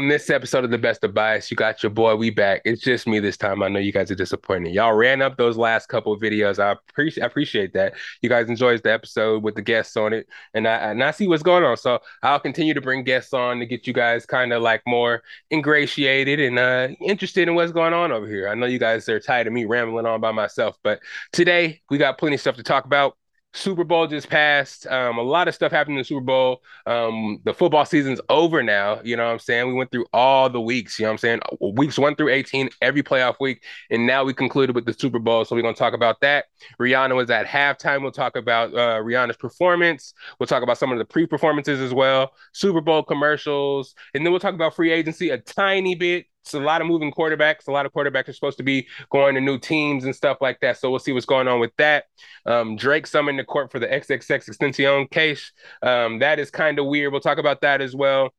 On this episode of the Best of Bias, you got your boy. We back. It's just me this time. I know you guys are disappointed. Y'all ran up those last couple videos. I appreciate appreciate that. You guys enjoyed the episode with the guests on it, and I and I see what's going on. So I'll continue to bring guests on to get you guys kind of like more ingratiated and uh, interested in what's going on over here. I know you guys are tired of me rambling on by myself, but today we got plenty of stuff to talk about. Super Bowl just passed. Um, a lot of stuff happened in the Super Bowl. Um, the football season's over now. You know what I'm saying? We went through all the weeks. You know what I'm saying? Weeks one through 18, every playoff week. And now we concluded with the Super Bowl. So we're going to talk about that. Rihanna was at halftime. We'll talk about uh, Rihanna's performance. We'll talk about some of the pre performances as well, Super Bowl commercials. And then we'll talk about free agency a tiny bit it's a lot of moving quarterbacks. A lot of quarterbacks are supposed to be going to new teams and stuff like that. So we'll see what's going on with that. Um, Drake summoned the court for the XXXTentacion case. Um, that is kind of weird. We'll talk about that as well.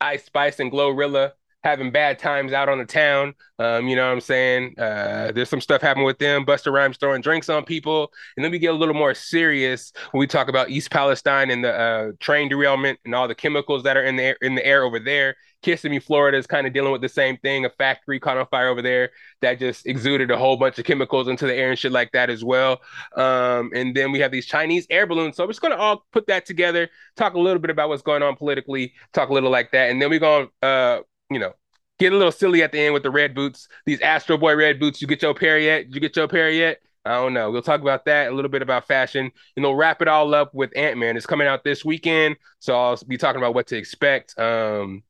Ice Spice and Glorilla having bad times out on the town. Um, you know what I'm saying? Uh, there's some stuff happening with them. Busta Rhymes throwing drinks on people. And then we get a little more serious when we talk about East Palestine and the uh, train derailment and all the chemicals that are in the air, in the air over there. Kissimmee, Florida is kind of dealing with the same thing. A factory caught on fire over there that just exuded a whole bunch of chemicals into the air and shit like that as well. Um, and then we have these Chinese air balloons. So we're just gonna all put that together, talk a little bit about what's going on politically, talk a little like that, and then we're gonna uh, you know, get a little silly at the end with the red boots. These Astro Boy red boots. You get your pair yet? Did you get your pair yet? I don't know. We'll talk about that, a little bit about fashion, and they'll wrap it all up with Ant Man. It's coming out this weekend, so I'll be talking about what to expect. Um,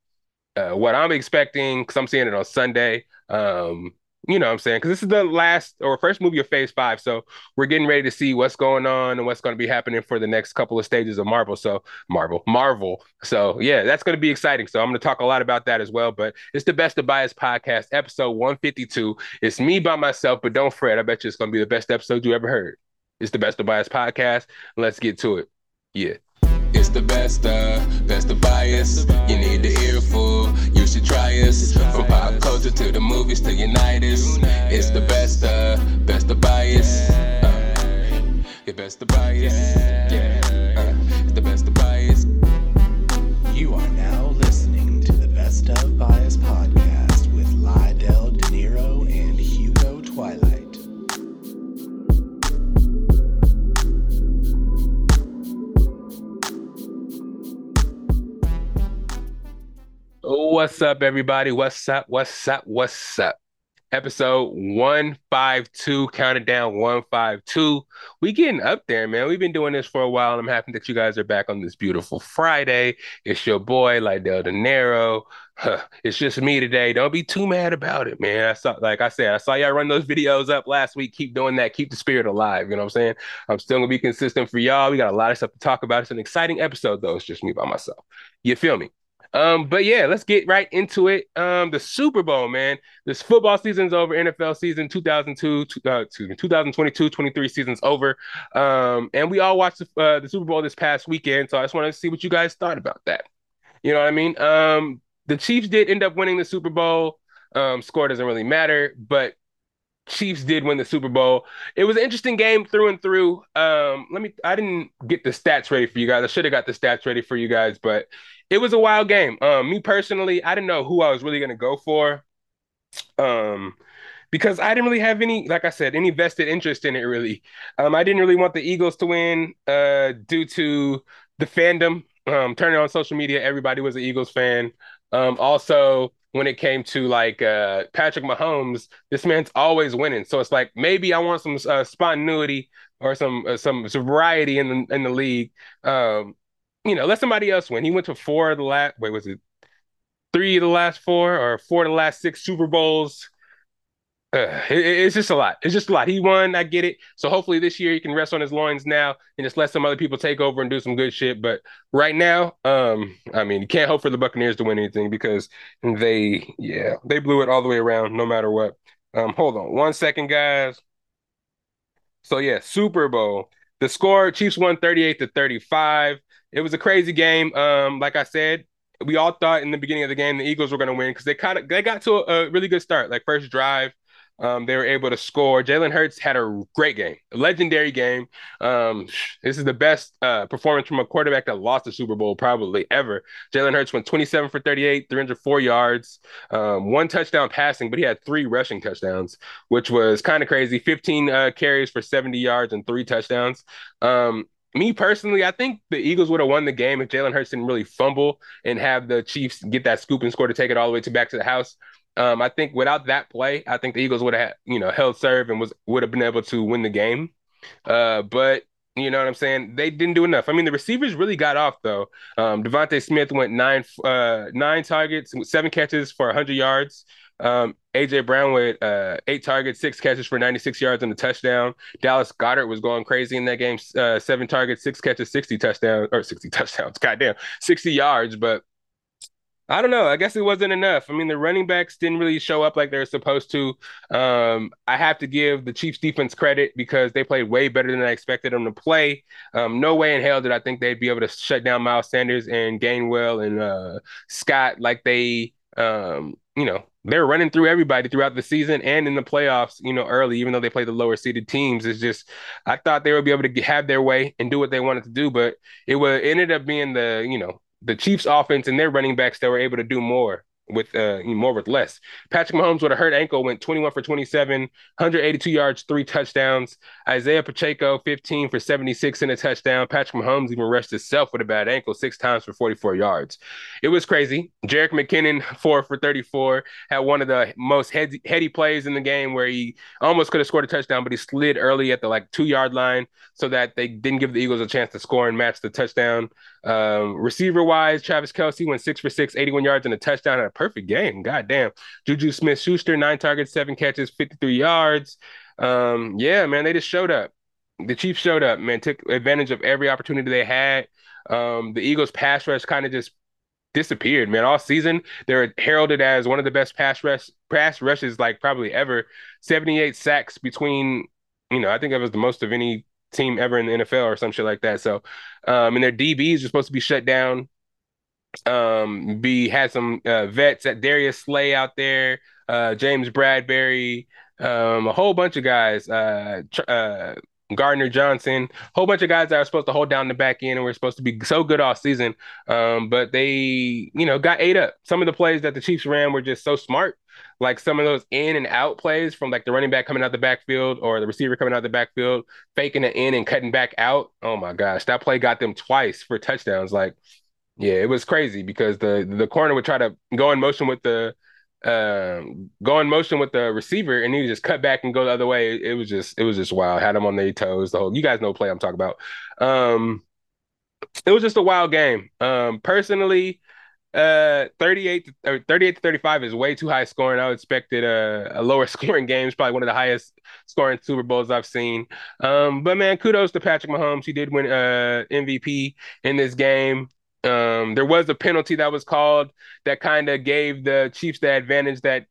uh, what I'm expecting because I'm seeing it on Sunday. Um, you know what I'm saying? Because this is the last or first movie of phase five. So we're getting ready to see what's going on and what's going to be happening for the next couple of stages of Marvel. So Marvel, Marvel. So yeah, that's going to be exciting. So I'm going to talk a lot about that as well. But it's the Best of Bias podcast, episode 152. It's me by myself, but don't fret. I bet you it's going to be the best episode you ever heard. It's the Best of Bias podcast. Let's get to it. Yeah. It's the best of, best of bias. You need the earful, try us. From pop culture to the movies to Unitas. It's the best of, best of bias. Uh, best of bias. Yeah, What's up, everybody? What's up? What's up? What's up? Episode 152, counted down 152. We getting up there, man. We've been doing this for a while. I'm happy that you guys are back on this beautiful Friday. It's your boy, Lydell Dinero. Huh, it's just me today. Don't be too mad about it, man. I saw, like I said, I saw y'all run those videos up last week. Keep doing that. Keep the spirit alive. You know what I'm saying? I'm still gonna be consistent for y'all. We got a lot of stuff to talk about. It's an exciting episode, though. It's just me by myself. You feel me? Um, but yeah, let's get right into it. Um, the Super Bowl, man. This football season's over. NFL season 2002, uh, 2022, 23 season's over. Um, and we all watched the, uh, the Super Bowl this past weekend. So I just wanted to see what you guys thought about that. You know what I mean? Um, the Chiefs did end up winning the Super Bowl. Um, score doesn't really matter, but Chiefs did win the Super Bowl. It was an interesting game through and through. Um, let me I didn't get the stats ready for you guys. I should have got the stats ready for you guys, but it was a wild game. Um, me personally, I didn't know who I was really gonna go for. Um, because I didn't really have any, like I said, any vested interest in it really. Um, I didn't really want the Eagles to win, uh, due to the fandom. Um, turning on social media, everybody was an Eagles fan. Um, also when it came to like uh Patrick Mahomes, this man's always winning. So it's like maybe I want some uh, spontaneity or some uh, some, variety in the in the league. Um, you know, let somebody else win. He went to four of the last. Wait, was it three of the last four or four of the last six Super Bowls? Uh, it, it's just a lot. It's just a lot. He won. I get it. So hopefully this year he can rest on his loins now and just let some other people take over and do some good shit. But right now, um, I mean, you can't hope for the Buccaneers to win anything because they, yeah, they blew it all the way around, no matter what. Um, hold on one second, guys. So yeah, Super Bowl. The score: Chiefs won thirty-eight to thirty-five it was a crazy game. Um, like I said, we all thought in the beginning of the game the Eagles were going to win because they kind of they got to a, a, really good start. Like first drive, Um, they were able to score. Jalen Hurts had a great game, a legendary game. Um, this is the best uh, performance from a quarterback that lost the Super Bowl probably ever. Jalen Hurts went 27 for 38, 304 yards, um, one touchdown passing, but he had three rushing touchdowns, which was kind of crazy. 15 uh, carries for 70 yards and three touchdowns. Um, me personally, I think the Eagles would have won the game if Jalen Hurts didn't really fumble and have the Chiefs get that scoop and score to take it all the way to back to the house. Um, I think without that play, I think the Eagles would have, you know, held serve and was would have been able to win the game. Uh, but you know what I'm saying? They didn't do enough. I mean, the receivers really got off though. Um, DeVonta Smith went nine uh, nine targets, seven catches for 100 yards. Um, AJ Brown with uh, eight targets, six catches for 96 yards and a touchdown. Dallas Goedert was going crazy in that game. Uh, seven targets, six catches, 60 touchdowns or 60 touchdowns. Goddamn, 60 yards. But I don't know. I guess it wasn't enough. I mean, the running backs didn't really show up like they're supposed to. Um, I have to give the Chiefs defense credit because they played way better than I expected them to play. Um, no way in hell did I think they'd be able to shut down Miles Sanders and Gainwell and uh, Scott like they, um, you know, they're running through everybody throughout the season and in the playoffs, you know, early, even though they played the lower seeded teams. It's just, I thought they would be able to have their way and do what they wanted to do, but it was, it ended up being the, you know, the Chiefs offense and their running backs that were able to do more with uh more with less. Patrick Mahomes with a hurt ankle went 21 for 27, 182 yards, three touchdowns. Isaiah Pacheco 15 for 76 and a touchdown. Patrick Mahomes even rushed himself with a bad ankle six times for 44 yards. It was crazy. Jerick McKinnon 4 for 34 had one of the most heady, heady plays in the game where he almost could have scored a touchdown but he slid early at the like 2-yard line so that they didn't give the Eagles a chance to score and match the touchdown. Um, receiver wise, Travis Kelce went 6 for 6, 81 yards and a touchdown and a perfect game. God damn. Juju Smith Schuster, nine targets, seven catches, 53 yards. Um, yeah, man, they just showed up. The Chiefs showed up, man, took advantage of every opportunity they had. Um, the Eagles pass rush kind of just disappeared, man. All season, they're heralded as one of the best pass rush pass rushes like probably ever. 78 sacks between, you know, I think it was the most of any team ever in the NFL or some shit like that. So, um, and their DBs are supposed to be shut down. Um, B had some uh, vets at Darius Slay out there, uh, James Bradberry, um, a whole bunch of guys, uh, uh, Gardner Johnson, whole bunch of guys that are supposed to hold down the back end and were supposed to be so good all season. Um, but they, you know, got ate up. Some of the plays that the Chiefs ran were just so smart. Like some of those in and out plays from like the running back coming out the backfield or the receiver coming out the backfield, faking it in and cutting back out. Oh my gosh, that play got them twice for touchdowns. Like yeah, it was crazy because the the corner would try to go in motion with the um go in motion with the receiver and he would just cut back and go the other way. It was just it was just wild. Had them on their toes. The whole you guys know play I'm talking about. Um it was just a wild game. Um personally, uh 38 to, or 38 to 35 is way too high scoring. I expected a, a lower scoring game. It's probably one of the highest scoring Super Bowls I've seen. Um, but man, kudos to Patrick Mahomes. He did win uh MVP in this game. Um, there was a penalty that was called that kind of gave the Chiefs the advantage that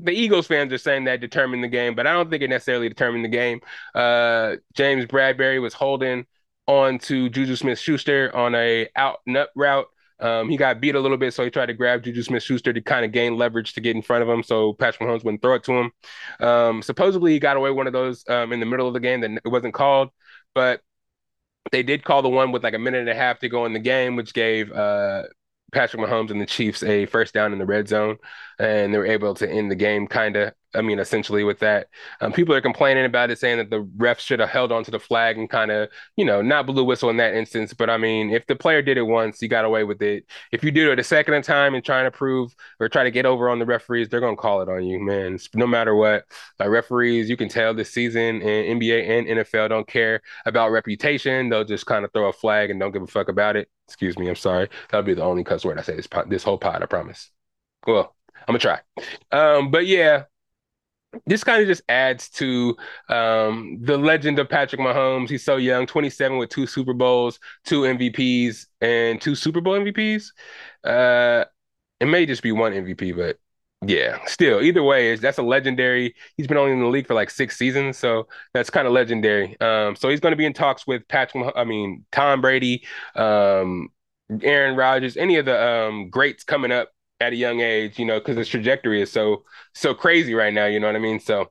the Eagles fans are saying that determined the game, but I don't think it necessarily determined the game. Uh, James Bradberry was holding on to Juju Smith Schuster on a out nut route. Um, he got beat a little bit, so he tried to grab Juju Smith Schuster to kind of gain leverage to get in front of him. So Patrick Mahomes wouldn't throw it to him. Um, supposedly, he got away one of those um, in the middle of the game that it wasn't called, but they did call the one with like a minute and a half to go in the game, which gave uh, Patrick Mahomes and the Chiefs a first down in the red zone, and they were able to end the game kind of I mean, essentially with that, um, people are complaining about it, saying that the refs should have held onto the flag and kind of, you know, not blue whistle in that instance. But I mean, if the player did it once, he got away with it. If you do it a second time and trying to prove or try to get over on the referees, they're gonna call it on you, man. No matter what, like referees, you can tell this season and NBA and NFL don't care about reputation. They'll just kind of throw a flag and don't give a fuck about it. Excuse me, I'm sorry. That'll be the only cuss word I say this this whole pod. I promise. Well, I'm gonna try. Um, but yeah, this kind of just adds to um, the legend of Patrick Mahomes. He's so young, 27 with two Super Bowls, two MVPs, and two Super Bowl MVPs. Uh, it may just be one MVP, but yeah, still, either way, that's a legendary. He's been only in the league for like six seasons, so that's kind of legendary. Um, so he's going to be in talks with Patrick. I mean, Tom Brady, um, Aaron Rodgers, any of the um, greats coming up at a young age, you know, because his trajectory is so so crazy right now. You know what I mean? So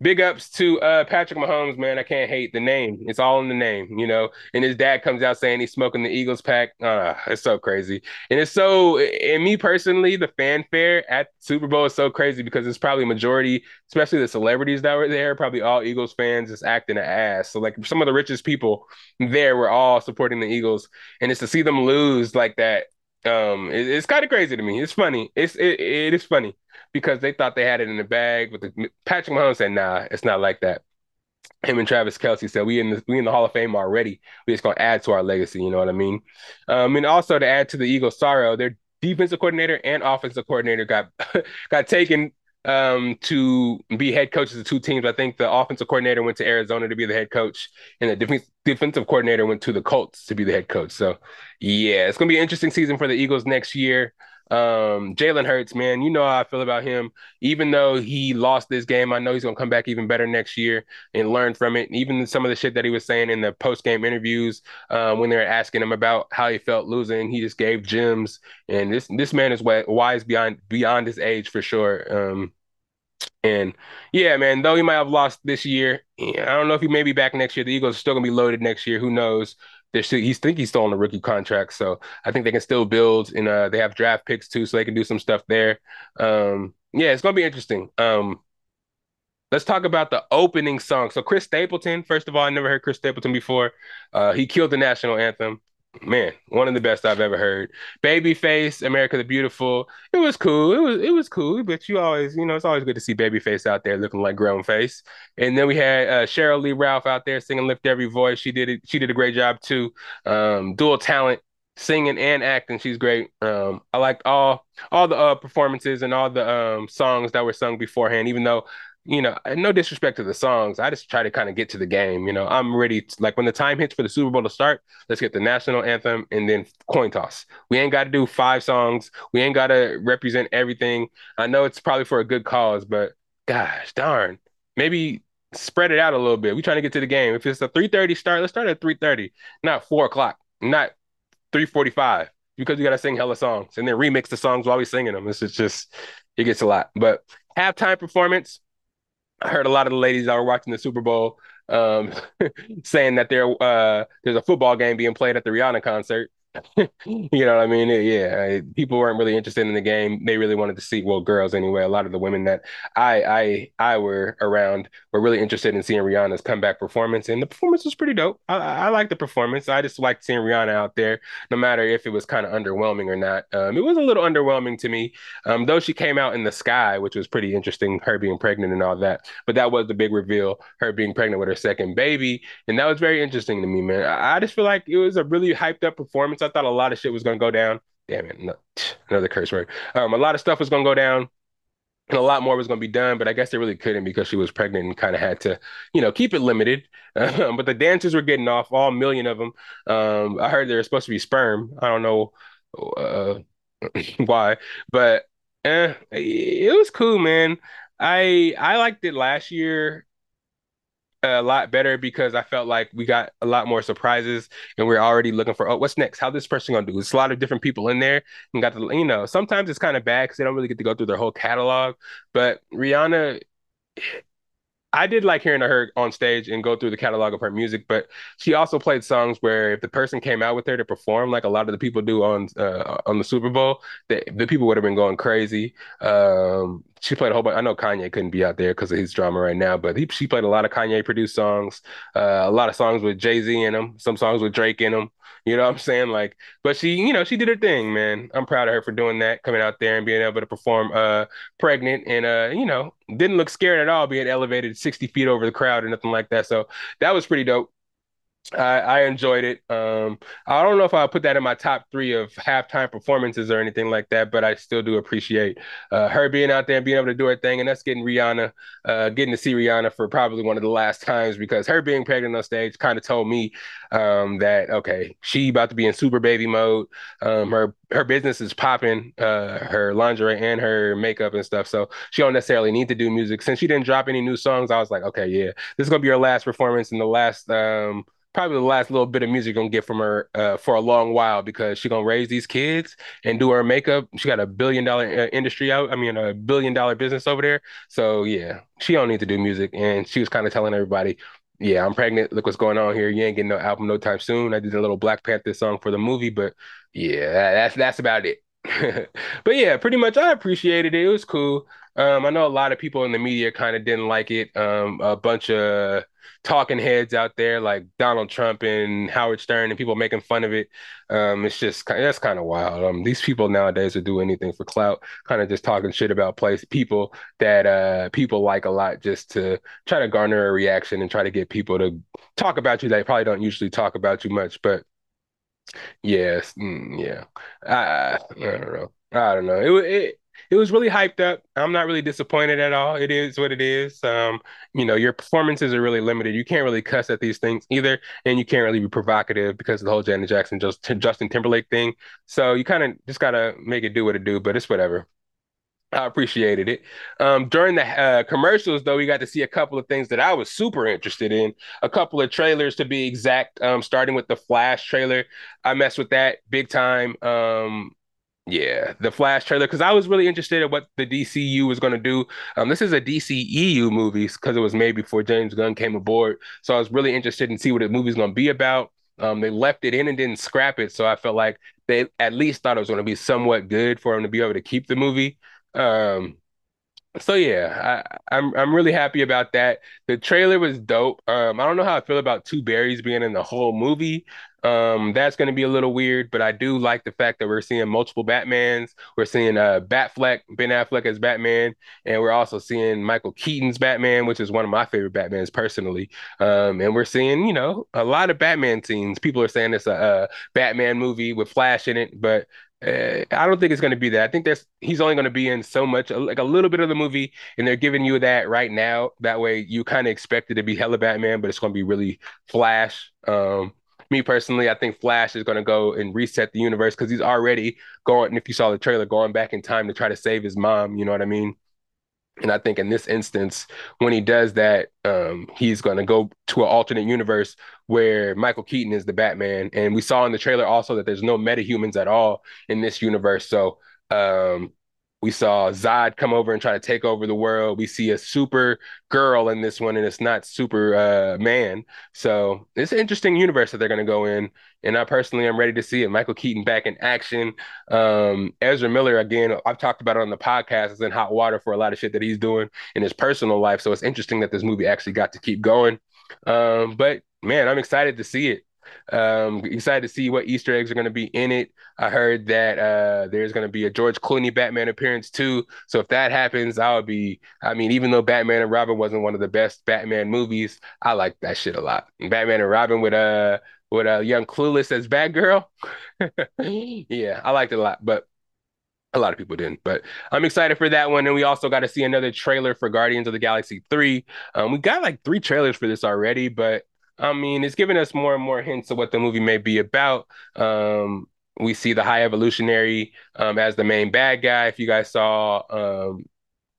big ups to uh, Patrick Mahomes, man. I can't hate the name. It's all in the name, you know. And his dad comes out saying he's smoking the Eagles pack. Uh, it's so crazy. And it's so, and me personally, the fanfare at Super Bowl is so crazy because it's probably majority, especially the celebrities that were there, probably all Eagles fans just acting an ass. So like some of the richest people there were all supporting the Eagles, and it's to see them lose like that. Um, it, it's kind of crazy to me. It's funny. It's it, it is funny because they thought they had it in the bag. But the, Patrick Mahomes said, "Nah, it's not like that." Him and Travis Kelce said, "We in the we in the Hall of Fame already. We just gonna add to our legacy." You know what I mean? Um, and also to add to the Eagles' sorrow, their defensive coordinator and offensive coordinator got got taken um, to be head coaches of two teams. I think the offensive coordinator went to Arizona to be the head coach, and the def- defensive coordinator went to the Colts to be the head coach. So, yeah, it's gonna be an interesting season for the Eagles next year. Um, Jalen Hurts, man, you know how I feel about him. Even though he lost this game, I know he's gonna come back even better next year and learn from it. And even some of the shit that he was saying in the post game interviews, uh, when they were asking him about how he felt losing, he just gave gems. And this this man is wise beyond beyond his age for sure. Um, and yeah, man, though he might have lost this year, I don't know if he may be back next year. The Eagles are still gonna be loaded next year. Who knows? They're still, he's think he's still on the rookie contract, so I think they can still build. And uh, they have draft picks too, so they can do some stuff there. Um, yeah, it's gonna be interesting. Um, let's talk about the opening song. So Chris Stapleton, first of all, I never heard Chris Stapleton before. Uh, he killed the national anthem man, one of the best I've ever heard. Babyface, America the Beautiful. It was cool. It was it was cool, but you always, you know, it's always good to see Babyface out there looking like grown face. And then we had uh, Sheryl Lee Ralph out there singing "Lift Every Voice." She did it. She did a great job too. Um, dual talent, singing and acting. She's great. Um, I liked all all the uh, performances and all the um, songs that were sung beforehand. Even though you know, no disrespect to the songs. I just try to kind of get to the game. You know, I'm ready. To, like when the time hits for the Super Bowl to start, let's get the national anthem and then coin toss. We ain't got to do five songs. We ain't got to represent everything. I know it's probably for a good cause, but gosh darn, maybe spread it out a little bit. We trying to get to the game. If it's a 3:30 start, let's start at 3:30, not four o'clock, not 3:45, because we got to sing hella songs and then remix the songs while we singing them. This is just it gets a lot. But halftime performance I heard a lot of the ladies that were watching the Super Bowl um, saying that there uh, there's a football game being played at the Rihanna concert. you know what I mean? Yeah, people weren't really interested in the game. They really wanted to see, well, girls anyway. A lot of the women that I I I were around were really interested in seeing Rihanna's comeback performance, and the performance was pretty dope. I, I like the performance. I just liked seeing Rihanna out there, no matter if it was kind of underwhelming or not. Um, it was a little underwhelming to me, um, though she came out in the sky, which was pretty interesting. Her being pregnant and all that, but that was the big reveal. Her being pregnant with her second baby, and that was very interesting to me, man. I, I just feel like it was a really hyped up performance. I thought a lot of shit was gonna go down. Damn it, no, another curse word. Um, a lot of stuff was gonna go down, and a lot more was gonna be done, but I guess they really couldn't because she was pregnant and kind of had to, you know, keep it limited. Um, but the dancers were getting off, all million of them. Um, I heard they were supposed to be sperm. I don't know uh, why, but eh, it was cool, man. I I liked it last year a lot better because I felt like we got a lot more surprises and we are already looking for oh what's next? How this person gonna do? There's a lot of different people in there and got to you know sometimes it's kind of bad because they don't really get to go through their whole catalog but Rihanna I did like hearing her on stage and go through the catalog of her music, but she also played songs where if the person came out with her to perform, like a lot of the people do on uh, on the Super Bowl, the, the people would have been going crazy. Um, she played a whole bunch. I know Kanye couldn't be out there because of his drama right now, but he, she played a lot of Kanye produced songs, uh, a lot of songs with Jay Z in them, some songs with Drake in them. You know what I'm saying? Like, but she, you know, she did her thing, man. I'm proud of her for doing that, coming out there and being able to perform uh pregnant and uh, you know, didn't look scared at all being elevated 60 feet over the crowd or nothing like that. So that was pretty dope. I, I enjoyed it. Um, I don't know if I'll put that in my top three of halftime performances or anything like that, but I still do appreciate uh, her being out there and being able to do her thing. And that's getting Rihanna, uh, getting to see Rihanna for probably one of the last times because her being pregnant on stage kind of told me um, that okay, she about to be in super baby mode. Um, her her business is popping, uh, her lingerie and her makeup and stuff. So she don't necessarily need to do music. Since she didn't drop any new songs, I was like, okay, yeah, this is gonna be her last performance and the last um probably the last little bit of music gonna get from her uh, for a long while because she gonna raise these kids and do her makeup. She got a billion dollar uh, industry out. I mean, a billion dollar business over there. So yeah, she don't need to do music. And she was kind of telling everybody, "Yeah, I'm pregnant. Look what's going on here. You ain't getting no album no time soon." I did a little Black Panther song for the movie, but yeah, that's that's about it. but yeah, pretty much I appreciated it. It was cool. Um, I know a lot of people in the media kind of didn't like it. Um, a bunch of talking heads out there like Donald Trump and Howard Stern and people making fun of it. Um, it's just that's kind of wild. Um, these people nowadays will do anything for clout, kind of just talking shit about place people that uh people like a lot just to try to garner a reaction and try to get people to talk about you. They probably don't usually talk about you much, but yes, mm, yeah. I, I don't know. I don't know. It it it was really hyped up. I'm not really disappointed at all. It is what it is. Um, you know, your performances are really limited. You can't really cuss at these things either, and you can't really be provocative because of the whole Janet Jackson just Justin Timberlake thing. So you kind of just gotta make it do what it do. But it's whatever. I appreciated it. Um, during the uh, commercials, though, we got to see a couple of things that I was super interested in. A couple of trailers, to be exact. Um, starting with the Flash trailer, I messed with that big time. Um, yeah, the Flash trailer because I was really interested in what the DCU was going to do. Um, this is a DCEU movie because it was made before James Gunn came aboard, so I was really interested in see what the movie's going to be about. Um, they left it in and didn't scrap it, so I felt like they at least thought it was going to be somewhat good for him to be able to keep the movie. Um, so yeah, I, I'm I'm really happy about that. The trailer was dope. Um, I don't know how I feel about Two Barrys being in the whole movie. Um, that's going to be a little weird, but I do like the fact that we're seeing multiple Batmans. We're seeing uh Batfleck, Ben Affleck as Batman, and we're also seeing Michael Keaton's Batman, which is one of my favorite Batmans personally. Um, and we're seeing, you know, a lot of Batman scenes. People are saying it's a, a Batman movie with Flash in it, but uh, I don't think it's going to be that. I think there's he's only going to be in so much, like a little bit of the movie, and they're giving you that right now. That way, you kind of expect it to be hella Batman, but it's going to be really Flash. Um, me personally, I think Flash is going to go and reset the universe because he's already going. If you saw the trailer, going back in time to try to save his mom. You know what I mean? And I think in this instance, when he does that, um, he's going to go to an alternate universe where Michael Keaton is the Batman. And we saw in the trailer also that there's no metahumans at all in this universe. So um, we saw Zod come over and try to take over the world. We see a super girl in this one, and it's not super uh, man. So it's an interesting universe that they're going to go in. And I personally am ready to see it. Michael Keaton back in action. Um, Ezra Miller, again, I've talked about it on the podcast, is in hot water for a lot of shit that he's doing in his personal life. So it's interesting that this movie actually got to keep going. Um, but man, I'm excited to see it. Um, excited to see what Easter eggs are going to be in it. I heard that uh, there's going to be a George Clooney Batman appearance too. So if that happens, I would be. I mean, even though Batman and Robin wasn't one of the best Batman movies, I like that shit a lot. Batman and Robin with uh with a uh, young Clueless as Batgirl. yeah, I liked it a lot, but a lot of people didn't, but I'm excited for that one. And we also got to see another trailer for Guardians of the Galaxy 3. Um, we got like three trailers for this already, but I mean, it's giving us more and more hints of what the movie may be about. Um, we see the High Evolutionary um, as the main bad guy. If you guys saw um,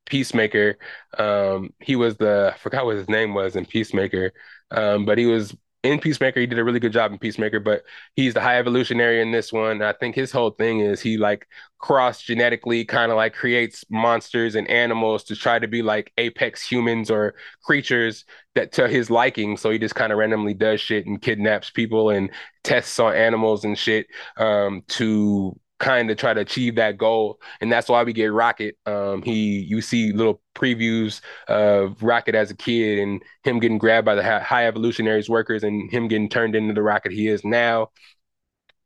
Peacemaker, um, he was the I forgot what his name was in Peacemaker, um, but he was in Peacemaker, he did a really good job in Peacemaker, but he's the high evolutionary in this one. I think his whole thing is he like cross genetically kind of like creates monsters and animals to try to be like apex humans or creatures that to his liking. So he just kind of randomly does shit and kidnaps people and tests on animals and shit um, to kind of try to achieve that goal. And that's why we get Rocket. Um, he you see little previews of Rocket as a kid and him getting grabbed by the high evolutionaries workers and him getting turned into the Rocket he is now.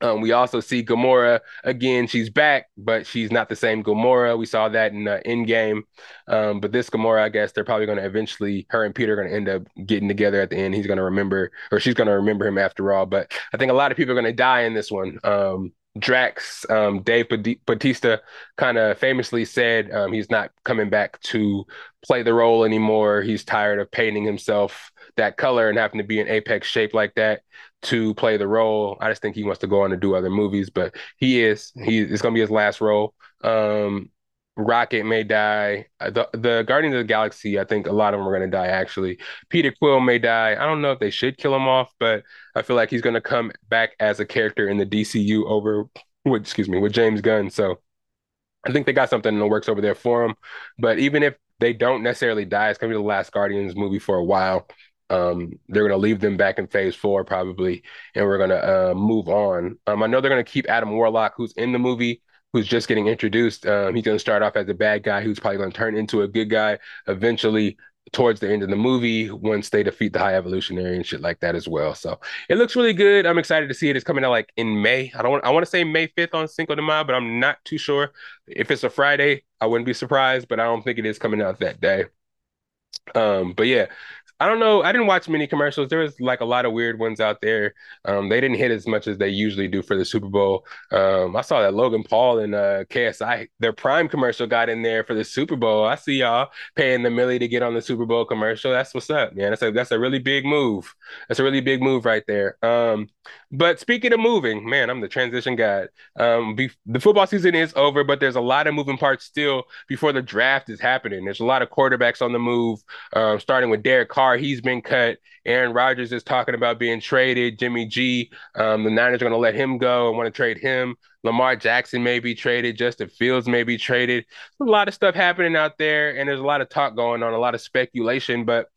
Um, we also see Gamora again. She's back, but she's not the same Gamora. We saw that in uh, Endgame. Um, but this Gamora, I guess they're probably going to eventually, her and Peter are going to end up getting together at the end. He's going to remember, or she's going to remember him after all. But I think a lot of people are going to die in this one. Um, Drax, um, Dave Batista, kind of famously said um, he's not coming back to play the role anymore. He's tired of painting himself that color and having to be an apex shape like that to play the role. I just think he wants to go on to do other movies, but he is. He it's gonna be his last role. Um, Rocket may die. Uh, the the Guardians of the Galaxy, I think a lot of them are going to die actually. Peter Quill may die. I don't know if they should kill him off, but I feel like he's going to come back as a character in the DCU over with excuse me, with James Gunn. So I think they got something in the works over there for him. But even if they don't necessarily die, it's going to be the last Guardians movie for a while. Um, they're going to leave them back in phase four probably, and we're going to uh, move on. Um, I know they're going to keep Adam Warlock, who's in the movie, who's just getting introduced. Um, he's going to start off as a bad guy, who's probably going to turn into a good guy eventually towards the end of the movie once they defeat the High Evolutionary and shit like that as well. So it looks really good. I'm excited to see it. It's coming out like in May. I don't I want to say May 5th on Cinco de Mayo, but I'm not too sure. If it's a Friday, I wouldn't be surprised, but I don't think it is coming out that day. Um, but yeah, I don't know. I didn't watch many commercials. There was like a lot of weird ones out there. Um, they didn't hit as much as they usually do for the Super Bowl. Um, I saw that Logan Paul and uh, KSI, their Prime commercial got in there for the Super Bowl. I see y'all paying the millie to get on the Super Bowl commercial. That's what's up, man. That's a that's a really big move. That's a really big move right there. Um, but speaking of moving, man, I'm the transition guy. Um, be- the football season is over, but there's a lot of moving parts still before the draft is happening. There's a lot of quarterbacks on the move, um, starting with Derek Carr. He's been cut. Aaron Rodgers is talking about being traded. Jimmy G, um, the Niners are going to let him go and want to trade him. Lamar Jackson may be traded. Justin Fields may be traded. A lot of stuff happening out there, and there's a lot of talk going on, a lot of speculation. But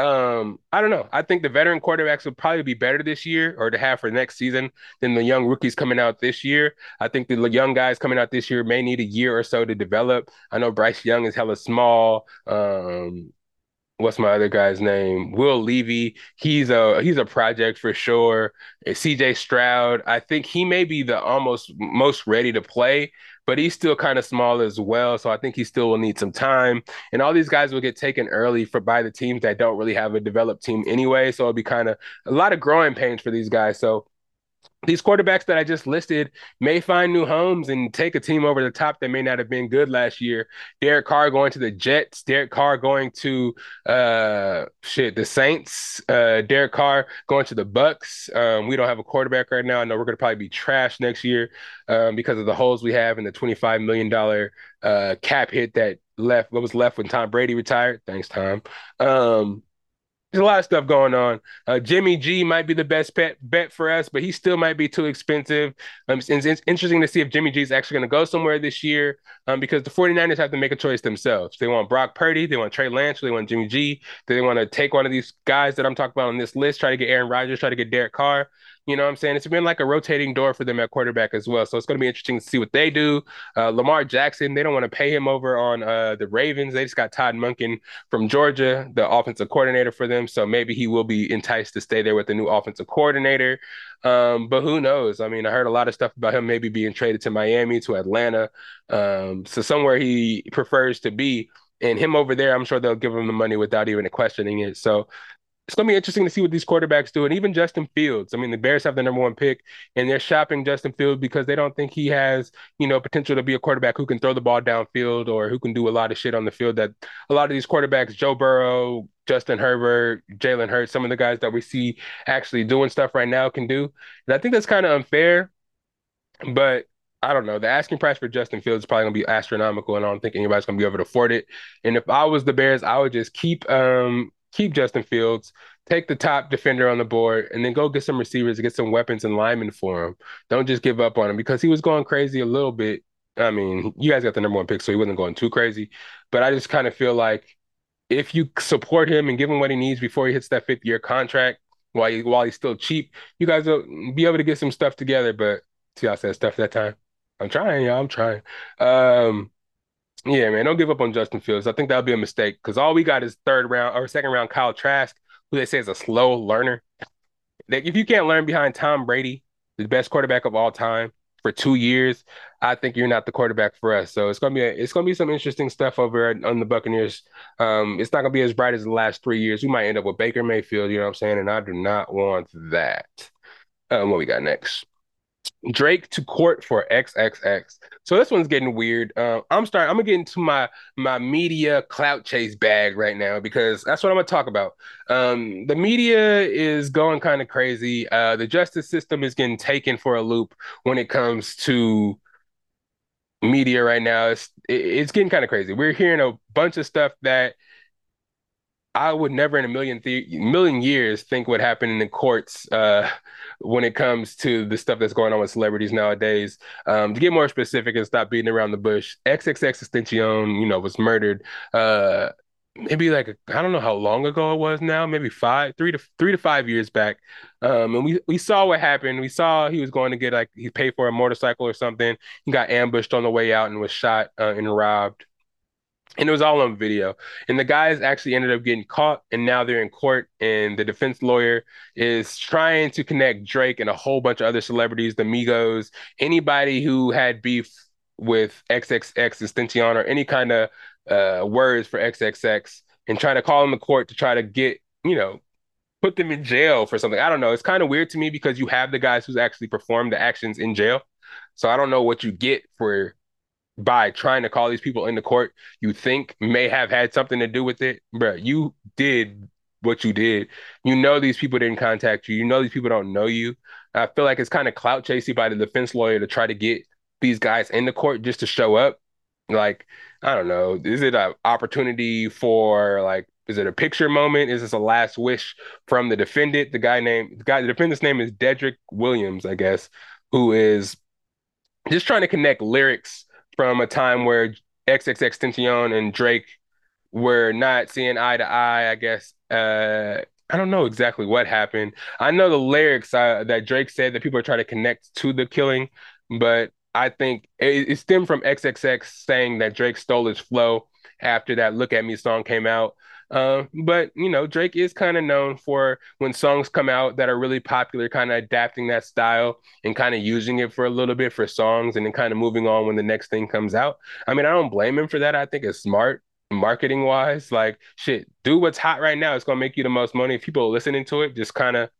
um, I don't know. I think the veteran quarterbacks will probably be better this year or to have for next season than the young rookies coming out this year. I think the young guys coming out this year may need a year or so to develop. I know Bryce Young is hella small. Um, what's my other guy's name? Will Levy. He's a he's a project for sure. CJ Stroud. I think he may be the almost most ready to play, but he's still kind of small as well. So I think he still will need some time. And all these guys will get taken early for by the teams that don't really have a developed team anyway. So it'll be kind of a lot of growing pains for these guys. So these quarterbacks that I just listed may find new homes and take a team over the top that may not have been good last year. Derek Carr going to the Jets, Derek Carr going to uh shit, the Saints, uh Derek Carr going to the Bucs. Um, we don't have a quarterback right now. I know we're gonna probably be trash next year um, because of the holes we have in the $25 million uh cap hit that left what was left when Tom Brady retired. Thanks, Tom. Um, there's a lot of stuff going on. Uh, Jimmy G might be the best bet bet for us, but he still might be too expensive. Um, it's, it's interesting to see if Jimmy G is actually going to go somewhere this year um, because the 49ers have to make a choice themselves. They want Brock Purdy, they want Trey Lance, they want Jimmy G. They want to take one of these guys that I'm talking about on this list, try to get Aaron Rodgers, try to get Derek Carr. You know what I'm saying? It's been like a rotating door for them at quarterback as well. So it's going to be interesting to see what they do. Uh, Lamar Jackson, they don't want to pay him over on uh, the Ravens. They just got Todd Monken from Georgia, the offensive coordinator for them. So maybe he will be enticed to stay there with the new offensive coordinator. Um, but who knows? I mean, I heard a lot of stuff about him maybe being traded to Miami, to Atlanta. Um, so somewhere he prefers to be and him over there, I'm sure they'll give him the money without even questioning it. So it's going to be interesting to see what these quarterbacks do. And even Justin Fields. I mean, the Bears have the number one pick, and they're shopping Justin Fields because they don't think he has, you know, potential to be a quarterback who can throw the ball downfield or who can do a lot of shit on the field that a lot of these quarterbacks, Joe Burrow, Justin Herbert, Jalen Hurts, some of the guys that we see actually doing stuff right now can do. And I think that's kind of unfair, but I don't know. The asking price for Justin Fields is probably gonna be astronomical, and I don't think anybody's gonna be able to afford it. And if I was the Bears, I would just keep um keep Justin Fields, take the top defender on the board, and then go get some receivers, get some weapons and linemen for him. Don't just give up on him because he was going crazy a little bit. I mean, you guys got the number one pick, so he wasn't going too crazy. But I just kind of feel like if you support him and give him what he needs before he hits that fifth year contract, while he, while he's still cheap, you guys will be able to get some stuff together. But see, I said stuff that time. I'm trying, y'all. I'm trying. Um, yeah, man, don't give up on Justin Fields. I think that'll be a mistake because all we got is third round or second round Kyle Trask, who they say is a slow learner. Like, if you can't learn behind Tom Brady, the best quarterback of all time, for two years, I think you're not the quarterback for us. So it's gonna be a, it's gonna be some interesting stuff over on the Buccaneers. Um, it's not gonna be as bright as the last three years. We might end up with Baker Mayfield, you know what I'm saying? And I do not want that. Um, what we got next? Drake to court for XXX. So this one's getting weird. Uh, I'm starting. I'm gonna get into my my media clout chase bag right now because that's what I'm gonna talk about. Um, the media is going kind of crazy. Uh, the justice system is getting taken for a loop when it comes to media right now. It's it's getting kind of crazy. We're hearing a bunch of stuff that I would never in a million th- million years think would happen in the courts uh, when it comes to the stuff that's going on with celebrities nowadays. Um, to get more specific and stop beating around the bush, XXXTentacion, you know, was murdered. Uh, maybe like I don't know how long ago it was now, maybe five, three to three to five years back. Um, and we we saw what happened. We saw he was going to get like he paid for a motorcycle or something. He got ambushed on the way out and was shot uh, and robbed and it was all on video. And the guys actually ended up getting caught, and now they're in court. And the defense lawyer is trying to connect Drake and a whole bunch of other celebrities, the Migos, anybody who had beef with XXXTentacion or any kind of uh, words for XXX, and trying to call them to court to try to get you know put them in jail for something. I don't know. It's kind of weird to me because you have the guys who's actually performed the actions in jail. So I don't know what you get for by trying to call these people into court you think may have had something to do with it, bro, you did what you did. You know these people didn't contact you. You know these people don't know you. I feel like it's kind of clout chasey by the defense lawyer to try to get these guys in the court just to show up. Like, I don't know. Is it an opportunity for like is it a picture moment? Is this a last wish from the defendant? The guy named the guy the defendant's name is Dedrick Williams, I guess, who is just trying to connect lyrics from a time where XXXTentacion and Drake were not seeing eye to eye. I guess uh, I don't know exactly what happened. I know the lyrics uh, that Drake said that people are trying to connect to the killing, but I think it, it stemmed from XXX saying that Drake stole his flow after that "Look at Me" song came out. Uh, but you know, Drake is kind of known for when songs come out that are really popular, kind of adapting that style and kind of using it for a little bit for songs, and then kind of moving on when the next thing comes out. I mean, I don't blame him for that. I think it's smart marketing wise. Like, shit, do what's hot right now. It's gonna make you the most money. If people are listening to it, just kind of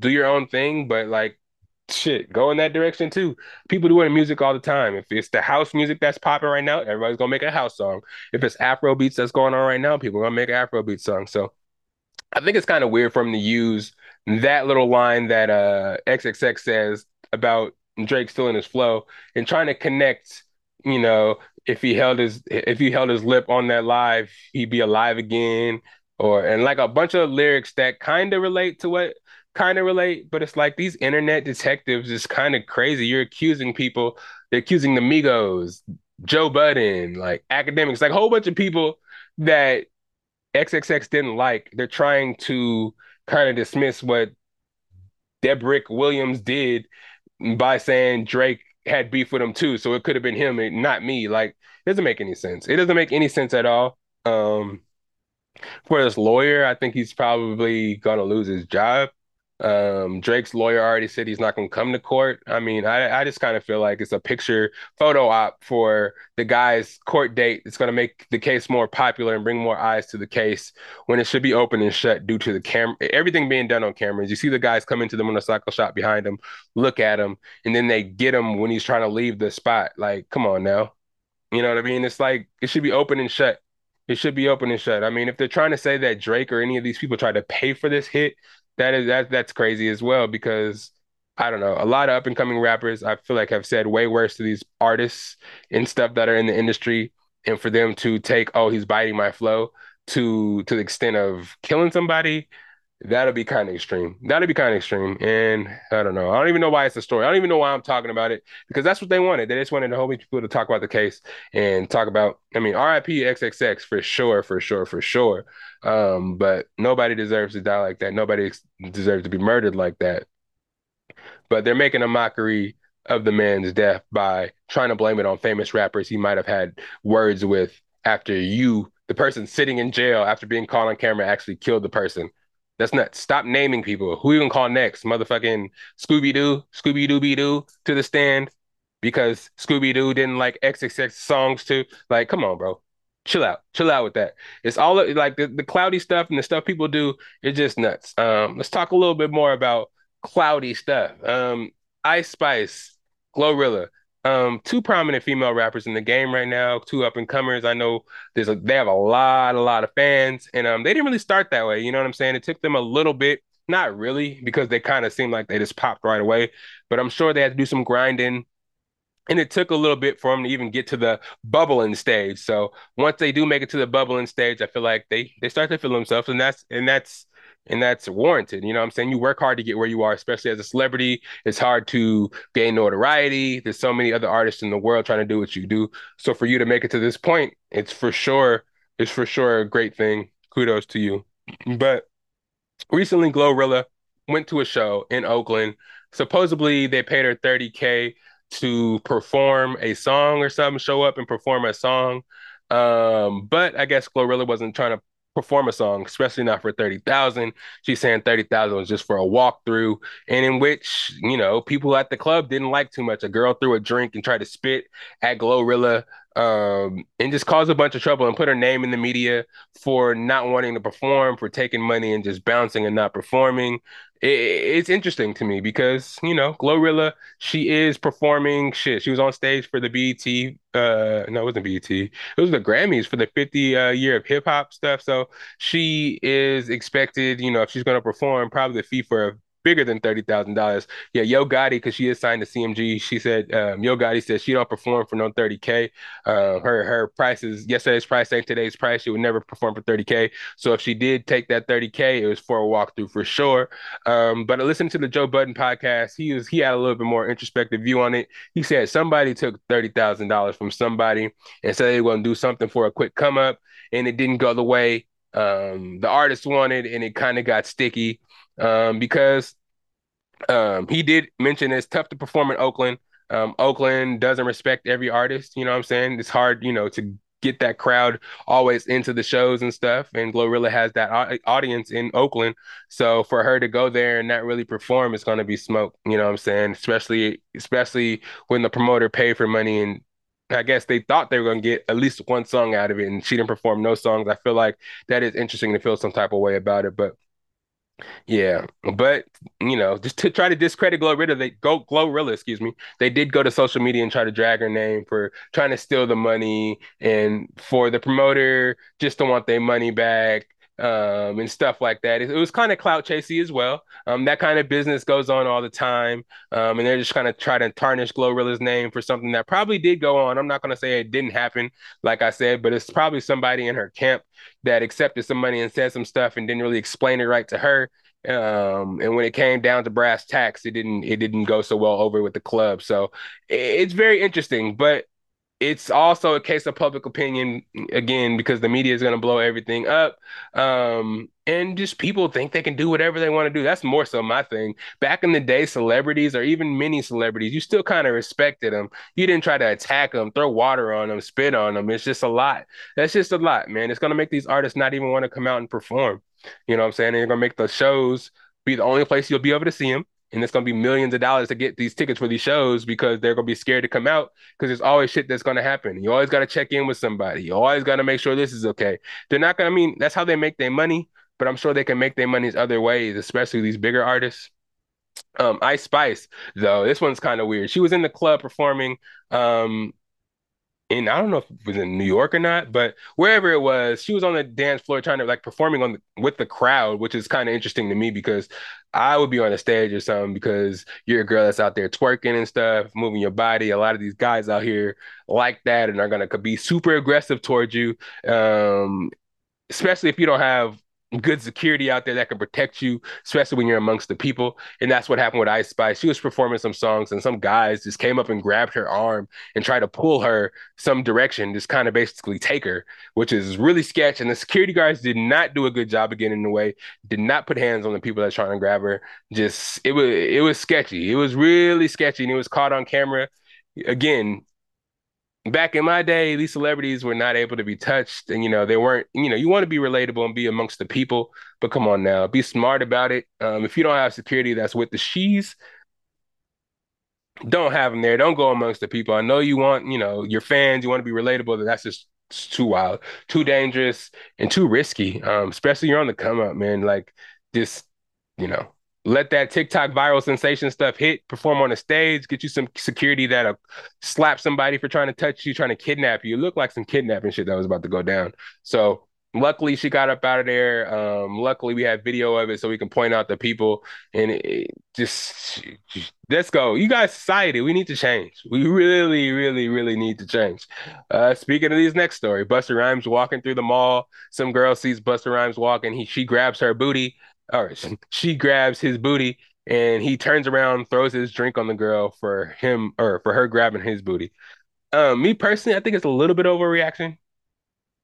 do your own thing, but like shit, go in that direction too. People doing music all the time. If it's the house music that's popping right now, everybody's gonna make a house song. If it's Afro beats that's going on right now, people are gonna make Afro beat song. So I think it's kind of weird for him to use that little line that uh XXX says about Drake still in his flow and trying to connect, you know, if he held his if he held his lip on that live, he'd be alive again. Or and like a bunch of lyrics that kind of relate to what kind of relate, but it's like these internet detectives is kind of crazy. You're accusing people, they're accusing the Migos, Joe Budden, like Akademiks, like a whole bunch of people that XXX didn't like. They're trying to kind of dismiss what Dedrick Williams did by saying Drake had beef with him too. So it could have been him and not me. Like, it doesn't make any sense. It doesn't make any sense at all. Um, for this lawyer, I think he's probably gonna lose his job um, Drake's lawyer already said he's not going to come to court. I mean, I, I just kind of feel like it's a picture photo op for the guy's court date. It's going to make the case more popular and bring more eyes to the case when it should be open and shut due to the camera, everything being done on cameras. You see the guys come into the motorcycle shop behind him, look at him, and then they get him when he's trying to leave the spot. Like, come on now. You know what I mean? It's like it should be open and shut. It should be open and shut. I mean, if they're trying to say that Drake or any of these people tried to pay for this hit, that is that that's crazy as well because I don't know a lot of up and coming rappers I feel like have said way worse to these artists and stuff that are in the industry, and for them to take oh he's biting my flow to to the extent of killing somebody That'll be kind of extreme. That'll be kind of extreme. And I don't know. I don't even know why it's a story. I don't even know why I'm talking about it because that's what they wanted. They just wanted a whole bunch of people to talk about the case and talk about, I mean, RIP XXX for sure, for sure, for sure. Um, but nobody deserves to die like that. Nobody deserves to be murdered like that. But they're making a mockery of the man's death by trying to blame it on famous rappers he might have had words with after you, the person sitting in jail after being caught on camera, actually killed the person. That's nuts. Stop naming people. Who you gonna call next? Motherfucking Scooby Doo, Scooby Dooby Doo to the stand because Scooby Doo didn't like XXX songs too. Like, come on, bro. Chill out. Chill out with that. It's all like the, the cloudy stuff and the stuff people do. It's just nuts. Um, let's talk a little bit more about cloudy stuff. Um, Ice Spice, Glorilla. Um, two prominent female rappers in the game right now, two up and comers. I know there's a, they have a lot, a lot of fans, and um, they didn't really start that way. You know what I'm saying? It took them a little bit, not really, because they kind of seemed like they just popped right away. But I'm sure they had to do some grinding and it took a little bit for them to even get to the bubbling stage. So once they do make it to the bubbling stage, I feel like they they start to feel themselves, and that's and that's and that's warranted. You know I'm saying? You work hard to get where you are, especially as a celebrity. It's hard to gain notoriety. There's so many other artists in the world trying to do what you do. So for you to make it to this point, it's for sure, it's for sure a great thing. Kudos to you. But recently Glorilla went to a show in Oakland. Supposedly they paid her 30K to perform a song or something, show up and perform a song. Um, but I guess Glorilla wasn't trying to perform a song, especially not for 30,000. She's saying 30,000 was just for a walkthrough, and in which, you know, people at the club didn't like too much. A girl threw a drink and tried to spit at Glorilla um, and just caused a bunch of trouble and put her name in the media for not wanting to perform, for taking money and just bouncing and not performing it, it's interesting to me because you know Glorilla, she is performing shit. She was on stage for the BET. Uh, no, it wasn't BET. It was the Grammys for the 50 uh, year of hip hop stuff. So she is expected, you know, if she's going to perform, probably the fee for a bigger than thirty thousand dollars. Yeah, Yo Gotti, because she is signed to CMG. She said um, Yo Gotti said she don't perform for no thirty k. Uh, her her prices yesterday's price ain't today's price. She would never perform for thirty k. So if she did take that thirty k, it was for a walkthrough for sure. Um, but I listened to the Joe Budden podcast. He was he had a little bit more introspective view on it. He said somebody took thirty thousand dollars from somebody and said they were going to do something for a quick come up, and it didn't go the way um, the artist wanted, and it kind of got sticky um, because um, he did mention it's tough to perform in Oakland. Um, Oakland doesn't respect every artist. You know what I'm saying? It's hard, you know, to get that crowd always into the shows and stuff. And Glorilla has that audience in Oakland. So for her to go there and not really perform is going to be smoke. You know what I'm saying? Especially, especially when the promoter paid for money and I guess they thought they were going to get at least one song out of it, and she didn't perform no songs. I feel like that is interesting to feel some type of way about it. But yeah, but you know, just to try to discredit Glorilla, they go Glorilla, excuse me. They did go to social media and try to drag her name for trying to steal the money and for the promoter just to want their money back um, and stuff like that. It, it was kind of clout chasey as well. Um, that kind of business goes on all the time, um, and they're just kind of trying to tarnish Glorilla's name for something that probably did go on. I'm not going to say it didn't happen, like I said, but it's probably somebody in her camp that accepted some money and said some stuff and didn't really explain it right to her. Um, and when it came down to brass tacks, it didn't it didn't go so well over with the club. So it's very interesting, but it's also a case of public opinion again because the media is going to blow everything up um, and just people think they can do whatever they want to do. That's more so my thing. Back in the day celebrities or even mini celebrities you still kind of respected them you didn't try to attack them throw water on them spit on them it's just a lot. That's just a lot man. It's going to make these artists not even want to come out and perform. You know what i'm saying? They're going to make the shows be the only place you'll be able to see them and it's going to be millions of dollars to get these tickets for these shows because they're going to be scared to come out because there's always shit that's going to happen. You always got to check in with somebody. You always got to make sure this is okay. They're not going to I mean that's how they make their money, but I'm sure they can make their money other ways, especially these bigger artists. Um, Ice Spice, though, this one's kind of weird. She was in the club performing um in I don't know if it was in New York or not, but wherever it was, she was on the dance floor trying to like performing on the, with the crowd, which is kind of interesting to me because I would be on the stage or something because you're a girl that's out there twerking and stuff, moving your body. A lot of these guys out here like that and are gonna be super aggressive towards you, um, especially if you don't have good security out there that can protect you, especially when you're amongst the people. And that's what happened with Ice Spice. She was performing some songs, and some guys just came up and grabbed her arm and tried to pull her some direction, just kind of basically take her, which is really sketch. And the security guards did not do a good job getting in the way, did not put hands on the people that's trying to grab her. Just it was it was sketchy. It was really sketchy, and it was caught on camera. Again, back in my day, these celebrities were not able to be touched, and you know they weren't. You know, you want to be relatable and be amongst the people, but come on now, be smart about it. Um, if you don't have security that's with the she's, don't have them there. Don't go amongst the people. I know you want, you know, your fans. You want to be relatable. But That's just too wild, too dangerous, and too risky. Um, especially you're on the come up, man. Like just, you know, let that TikTok viral sensation stuff hit, perform on a stage, get you some security that'll slap somebody for trying to touch you, trying to kidnap you. It looked like some kidnapping shit that was about to go down. So luckily she got up out of there. Um, luckily we have video of it so we can point out the people and it, just, just let's go. You guys society, we need to change. We really, really, really need to change. Uh, speaking of these next story, Busta Rhymes walking through the mall. Some girl sees Busta Rhymes walking. He she grabs her booty, or she grabs his booty, and he turns around, throws his drink on the girl for him or for her grabbing his booty. Um, me personally, I think it's a little bit overreaction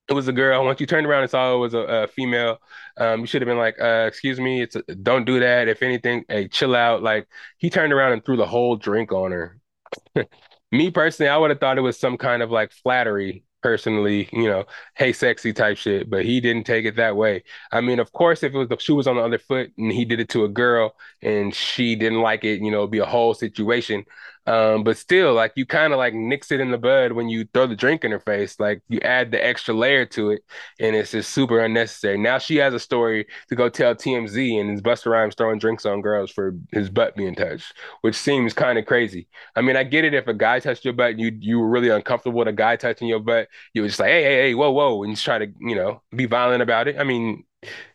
it was a girl. Once you turned around and saw it was a, a female, um, you should have been like, uh, "Excuse me, it's a, don't do that. If anything, hey, chill out." Like he turned around and threw the whole drink on her. Me personally, I would have thought it was some kind of like flattery personally, you know, hey sexy type shit, but he didn't take it that way. I mean, of course, if it was the shoe was on the other foot and he did it to a girl and she didn't like it, you know, be a whole situation. Um, but still, like you kind of like nix it in the bud when you throw the drink in her face. Like you add the extra layer to it, and it's just super unnecessary. Now she has a story to go tell TMZ, and it's Busta Rhymes throwing drinks on girls for his butt being touched, which seems kind of crazy. I mean, I get it if a guy touched your butt, and you you were really uncomfortable with a guy touching your butt, you were just like, hey, hey, hey, whoa, whoa, and just try to you know be violent about it. I mean,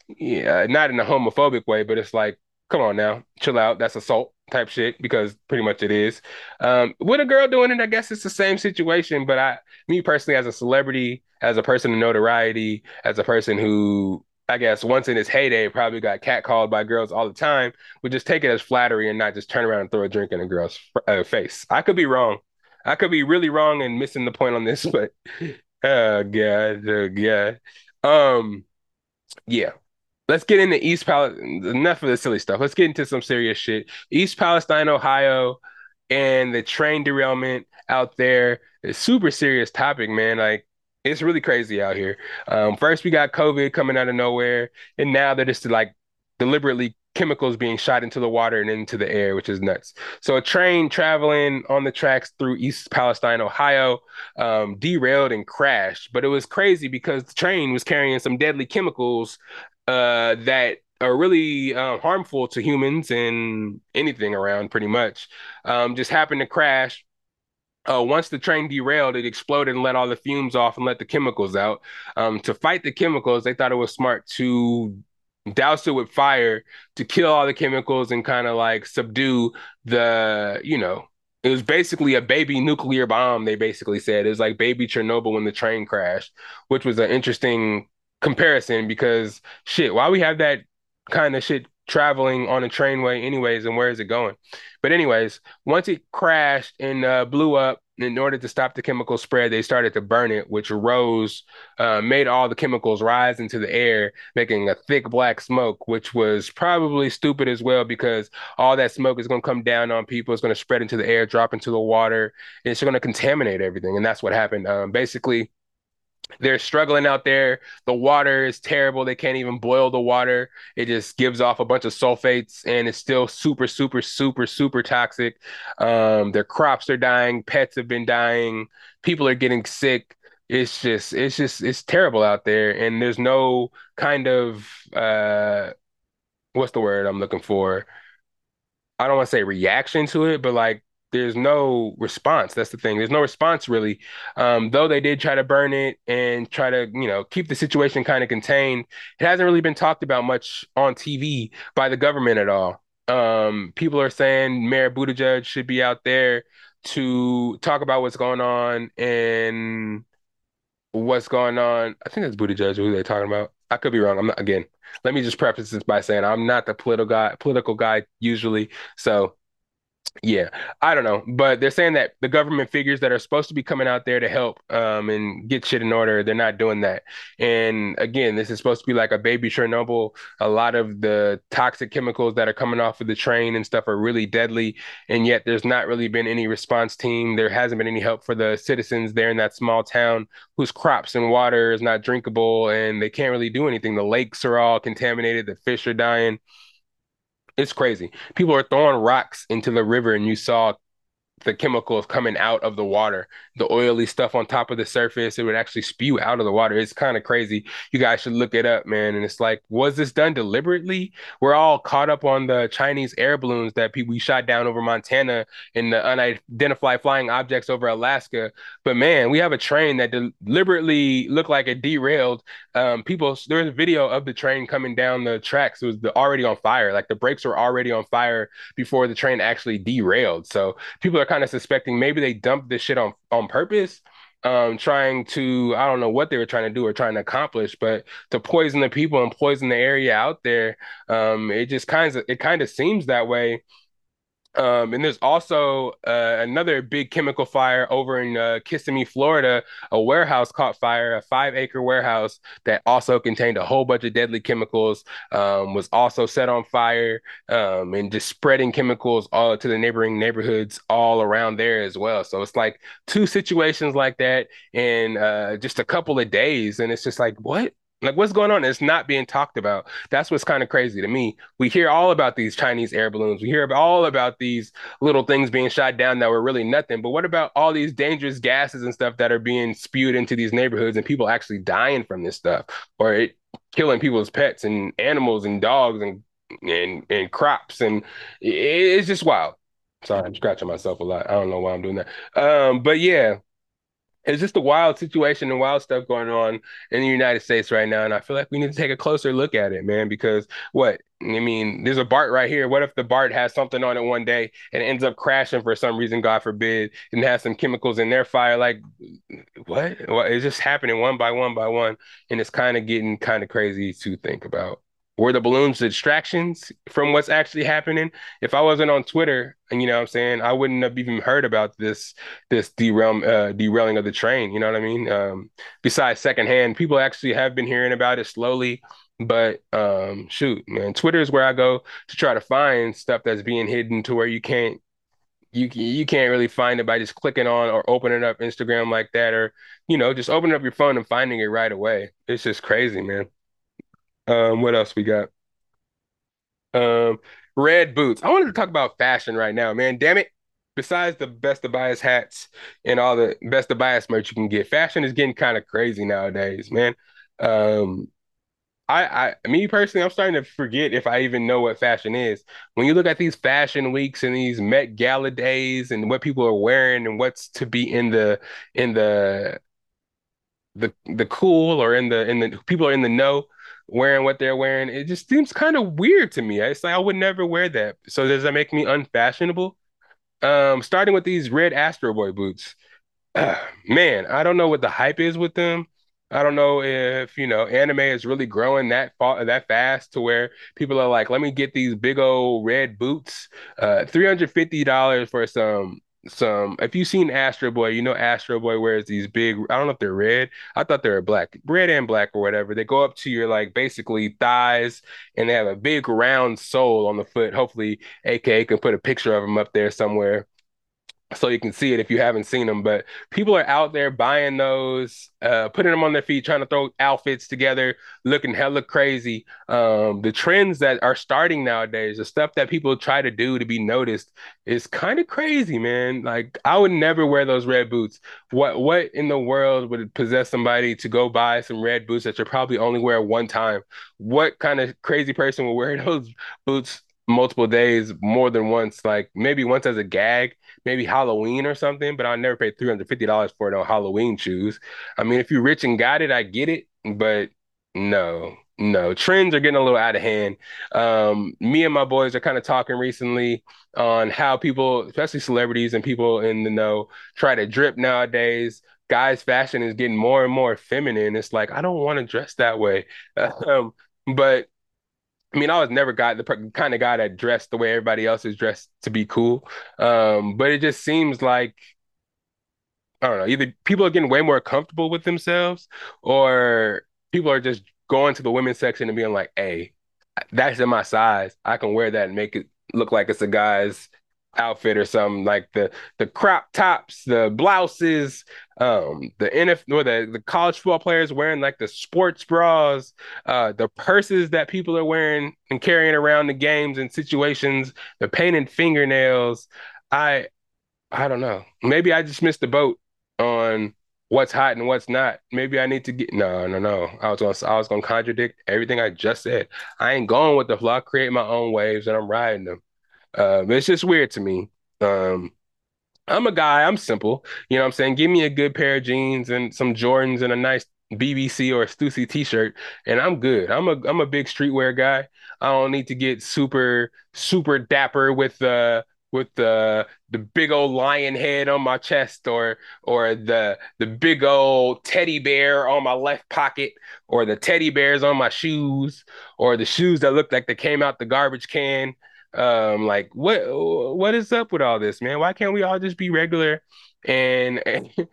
yeah, not in a homophobic way, but it's like, come on now, chill out. That's assault type shit because pretty much it is. Um, with a girl doing it, I guess it's the same situation. But I, me personally, as a celebrity, as a person of notoriety, as a person who I guess once in his heyday probably got catcalled by girls all the time, would just take it as flattery and not just turn around and throw a drink in a girl's uh, face. I could be wrong. I could be really wrong and missing the point on this, but oh god, oh god. Um, yeah, let's get into East Palestine. Enough of the silly stuff. Let's get into some serious shit. East Palestine, Ohio, and the train derailment out there. is super serious topic, man. Like it's really crazy out here. Um, first we got COVID coming out of nowhere, and now they're just like deliberately chemicals being shot into the water and into the air, which is nuts. So a train traveling on the tracks through East Palestine, Ohio, um, derailed and crashed. But it was crazy because the train was carrying some deadly chemicals uh, that are really uh, harmful to humans and anything around, pretty much. Um, just happened to crash. Uh, once the train derailed, it exploded and let all the fumes off and let the chemicals out. Um, to fight the chemicals, they thought it was smart to douse it with fire to kill all the chemicals and kind of like subdue the, you know, it was basically a baby nuclear bomb. They basically said it was like baby Chernobyl when the train crashed, which was an interesting comparison because shit, why we have that kind of shit traveling on a trainway anyways and where is it going? But anyways, once it crashed and uh, blew up, in order to stop the chemical spread, they started to burn it, which rose, uh, made all the chemicals rise into the air, making a thick black smoke, which was probably stupid as well because all that smoke is going to come down on people. It's going to spread into the air, drop into the water. It's going to contaminate everything. And that's what happened. Um, basically, they're struggling out there. The water is terrible. They can't even boil the water. It just gives off a bunch of sulfates and it's still super, super, super, super toxic. Um, their crops are dying. Pets have been dying. People are getting sick. It's just, it's just, it's terrible out there. And there's no kind of, uh, what's the word I'm looking for? I don't want to say reaction to it, but like there's no response. That's the thing. There's no response really. Um, though they did try to burn it and try to, you know, keep the situation kind of contained. It hasn't really been talked about much on TV by the government at all. Um, people are saying Mayor Buttigieg should be out there to talk about what's going on and what's going on. I think that's Buttigieg who they're talking about. I could be wrong. I'm not again. Let me just preface this by saying I'm not the political guy, political guy usually. So yeah, I don't know, but they're saying that the government figures that are supposed to be coming out there to help um, and get shit in order, they're not doing that. And again, this is supposed to be like a baby Chernobyl. A lot of the toxic chemicals that are coming off of the train and stuff are really deadly, and yet there's not really been any response team. There hasn't been any help for the citizens there in that small town whose crops and water is not drinkable, and they can't really do anything. The lakes are all contaminated. The fish are dying it's crazy. People are throwing rocks into the river, and you saw the chemicals coming out of the water, the oily stuff on top of the surface. It would actually spew out of the water. It's kind of crazy. You guys should look it up, man. And it's like, was this done deliberately? We're all caught up on the Chinese air balloons that people we shot down over Montana and the unidentified flying objects over Alaska. But man, we have a train that deliberately looked like it derailed. Um, people, there was a video of the train coming down the tracks. It was the, already on fire. Like the brakes were already on fire before the train actually derailed. So people are kind of suspecting maybe they dumped this shit on on purpose um, trying to I don't know what they were trying to do or trying to accomplish, but to poison the people and poison the area out there, um, it just kind of it kind of seems that way. Um, and there's also uh, another big chemical fire over in uh, Kissimmee, Florida. A warehouse caught fire, a five acre warehouse that also contained a whole bunch of deadly chemicals, um, was also set on fire um, and just spreading chemicals all to the neighboring neighborhoods all around there as well. So it's like two situations like that in uh, just a couple of days. And it's just like, what? Like, what's going on? It's not being talked about. That's what's kind of crazy to me. We hear all about these Chinese air balloons. We hear all about these little things being shot down that were really nothing. But what about all these dangerous gases and stuff that are being spewed into these neighborhoods and people actually dying from this stuff or it killing people's pets and animals and dogs and and and crops and it's just wild. Sorry, I'm scratching myself a lot. I don't know why I'm doing that. Um, but yeah, it's just a wild situation and wild stuff going on in the United States right now. And I feel like we need to take a closer look at it, man, because what? I mean, there's a BART right here. What if the BART has something on it one day and ends up crashing for some reason, God forbid, and has some chemicals in their fire? Like, what? Well, it's just happening one by one by one. And it's kind of getting kind of crazy to think about were the balloons distractions from what's actually happening? If I wasn't on Twitter, and you know what I'm saying, I wouldn't have even heard about this this derail uh, derailing of the train. You know what I mean? Um, besides secondhand, people actually have been hearing about it slowly. But um, shoot, man, Twitter is where I go to try to find stuff that's being hidden to where you can't you you can't really find it by just clicking on or opening up Instagram like that, or you know, just opening up your phone and finding it right away. It's just crazy, man. Um, what else we got? Um, red boots. I wanted to talk about fashion right now, man. Damn it. Besides the best of bias hats and all the best of bias merch you can get, fashion is getting kind of crazy nowadays, man. Um, I, I, me personally, I'm starting to forget if I even know what fashion is. When you look at these fashion weeks and these Met Gala days and what people are wearing and what's to be in the in the the the cool or in the in the people are in the know, wearing what they're wearing. It just seems kind of weird to me. It's like I would never wear that. So does that make me unfashionable? Um, starting with these red Astro Boy boots. Uh, man, I don't know what the hype is with them. I don't know if you know anime is really growing that fa- that fast to where people are like, let me get these big old red boots. Uh, three hundred fifty dollars for some some if you've seen Astro Boy, you know Astro Boy wears these big, I don't know if they're red. I thought they were black, red and black or whatever. They go up to your like basically thighs and they have a big round sole on the foot. Hopefully AK can put a picture of them up there somewhere so you can see it if you haven't seen them. But people are out there buying those, uh, putting them on their feet, trying to throw outfits together, looking hella crazy. Um, the trends that are starting nowadays, the stuff that people try to do to be noticed, is kind of crazy, man. Like I would never wear those red boots. What what in the world would possess somebody to go buy some red boots that you probably only wear one time? What kind of crazy person would wear those boots multiple days more than once? Like maybe once as a gag maybe Halloween or something, but I'll never pay three hundred fifty dollars for it on Halloween shoes. I mean, if you're rich and got it, I get it, but no, no, trends are getting a little out of hand. Um, me and my boys are kind of talking recently on how people, especially celebrities and people in the know, try to drip nowadays. Guys' fashion is getting more and more feminine. It's like I don't want to dress that way, um, but I mean, I was never got the kind of guy that dressed the way everybody else is dressed to be cool. Um, but it just seems like I don't know, either people are getting way more comfortable with themselves or people are just going to the women's section and being like, hey, that's in my size. I can wear that and make it look like it's a guy's outfit or something like the the crop tops, the blouses, um, the NFL or the, the college football players wearing like the sports bras, uh, the purses that people are wearing and carrying around the games and situations, the painted fingernails. I I don't know. Maybe I just missed the boat on what's hot and what's not. Maybe I need to get no, no, no. I was gonna I was gonna contradict everything I just said. I ain't going with the flow. Create my own waves and I'm riding them. Uh, it's just weird to me. Um, I'm a guy, I'm simple. You know what I'm saying? Give me a good pair of jeans and some Jordans and a nice BBC or Stussy t-shirt and I'm good. I'm a I'm a big streetwear guy. I don't need to get super super dapper with uh with the the big old lion head on my chest or or the the big old teddy bear on my left pocket or the teddy bears on my shoes or the shoes that look like they came out the garbage can. Um, like what what is up with all this, man? Why can't we all just be regular and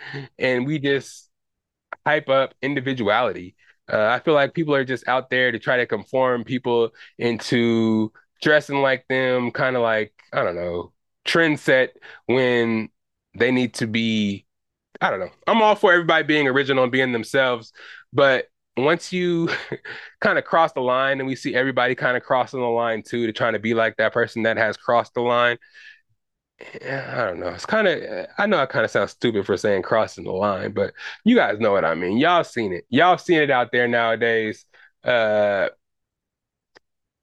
and we just hype up individuality? Uh, I feel like people are just out there to try to conform people into dressing like them, kind of like, I don't know, trend set when they need to be, I don't know. I'm all for everybody being original and being themselves, but once you kind of cross the line and we see everybody kind of crossing the line too to trying to be like that person that has crossed the line yeah, I don't know. It's kind of, I know I kind of sound stupid for saying crossing the line, but you guys know what I mean. Y'all seen it. Y'all seen it out there nowadays. Uh,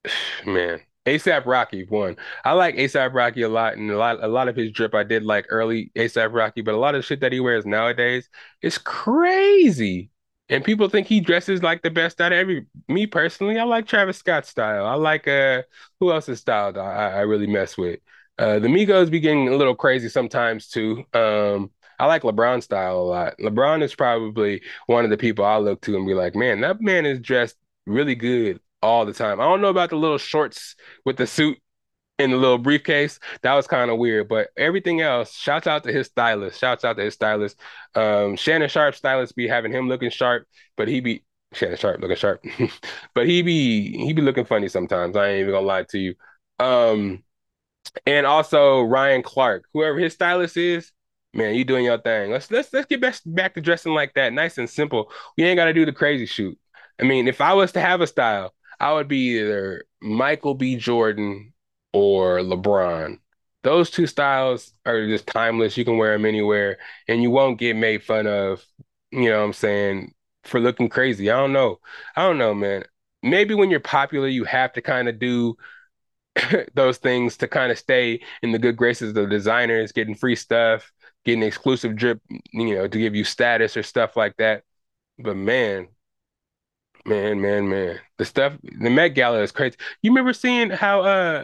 man, ASAP Rocky one. I like ASAP Rocky a lot, and a lot, a lot of his drip I did like early ASAP Rocky, but a lot of shit that he wears nowadays is crazy. And people think he dresses like the best out of every. Me personally, I like Travis Scott's style. I like uh, who else's style I, I really mess with. Uh, the Migos be getting a little crazy sometimes too. Um, I like LeBron style a lot. LeBron is probably one of the people I look to and be like, man, that man is dressed really good all the time. I don't know about the little shorts with the suit and the little briefcase. That was kind of weird, but everything else, shouts out to his stylist. Shouts out to his stylist. Um, Shannon Sharpe stylist be having him looking sharp, but he be Shannon Sharpe looking sharp, but he be he be looking funny sometimes. I ain't even gonna lie to you. Um, and also Ryan Clark, whoever his stylist is, man, you doing your thing. Let's let's let's get back back to dressing like that, nice and simple. We ain't got to do the crazy shoot. I mean, if I was to have a style, I would be either Michael B. Jordan or LeBron. Those two styles are just timeless. You can wear them anywhere, and you won't get made fun of. You know what I'm saying? For looking crazy. I don't know. I don't know, man. Maybe when you're popular, you have to kind of do those things to kind of stay in the good graces of the designers, getting free stuff, getting exclusive drip, you know, to give you status or stuff like that. But man, man, man, man, the stuff, the Met Gala is crazy. You remember seeing how, uh,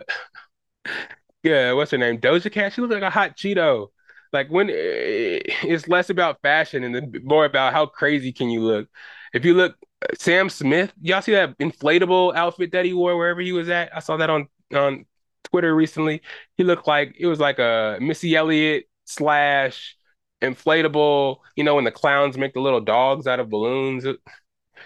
yeah, what's her name? Doja Cat. She looks like a hot Cheeto. Like when eh, it's less about fashion and more about how crazy can you look. If you look, Sam Smith, y'all see that inflatable outfit that he wore wherever he was at? I saw that on on Twitter recently. He looked like it was like a Missy Elliott slash inflatable. You know when the clowns make the little dogs out of balloons.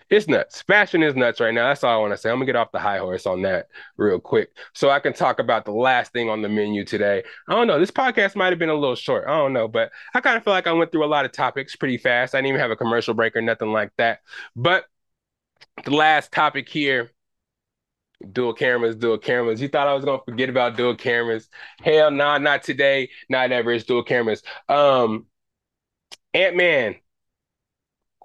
It's nuts. Fashion is nuts right now. That's all I want to say. I'm gonna get off the high horse on that real quick, so I can talk about the last thing on the menu today. I don't know. This podcast might have been a little short. I don't know, but I kind of feel like I went through a lot of topics pretty fast. I didn't even have a commercial break or nothing like that. But the last topic here dual cameras, dual cameras. You thought I was gonna forget about dual cameras? Hell nah, not today, not ever. It's dual cameras. Um, Ant Man,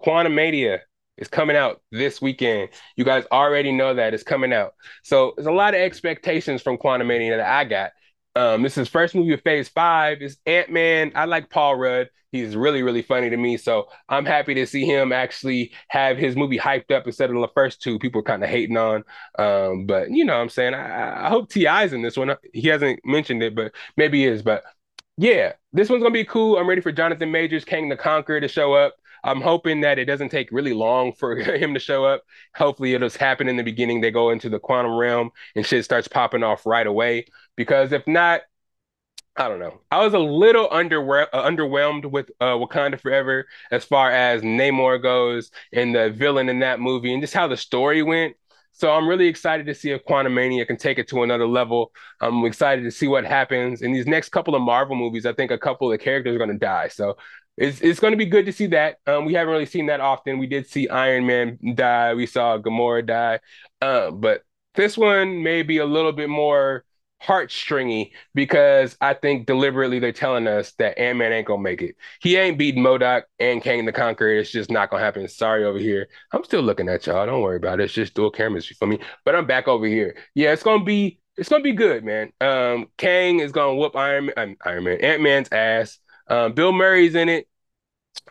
Quantumania is coming out this weekend. You guys already know that it's coming out. So there's a lot of expectations from Quantumania that I got. Um, this is first movie of Phase Five. Is Ant Man. I like Paul Rudd. He's really, really funny to me. So I'm happy to see him actually have his movie hyped up instead of the first two people kind of hating on. Um, but you know what I'm saying? I, I hope T.I.'s in this one. He hasn't mentioned it, but maybe is. But yeah, this one's gonna be cool. I'm ready for Jonathan Majors, Kang the Conqueror to show up. I'm hoping that it doesn't take really long for him to show up. Hopefully, it'll happen in the beginning. They go into the quantum realm and shit starts popping off right away. Because if not, I don't know. I was a little under, uh, underwhelmed with uh, Wakanda Forever as far as Namor goes and the villain in that movie and just how the story went. So I'm really excited to see if Quantumania can take it to another level. I'm excited to see what happens in these next couple of Marvel movies. I think a couple of the characters are going to die. So it's it's going to be good to see that. Um, we haven't really seen that often. We did see Iron Man die. We saw Gamora die. Uh, but this one may be a little bit more heartstringy because I think deliberately they're telling us that Ant Man ain't gonna make it. He ain't beating MODOK and Kang the Conqueror. It's just not gonna happen. Sorry over here. I'm still looking at y'all. Don't worry about it. It's just dual cameras for me. But I'm back over here. Yeah, it's gonna be it's gonna be good, man. Um, Kang is gonna whoop Iron Man, Iron Man, Ant Man's ass. Um, Bill Murray's in it.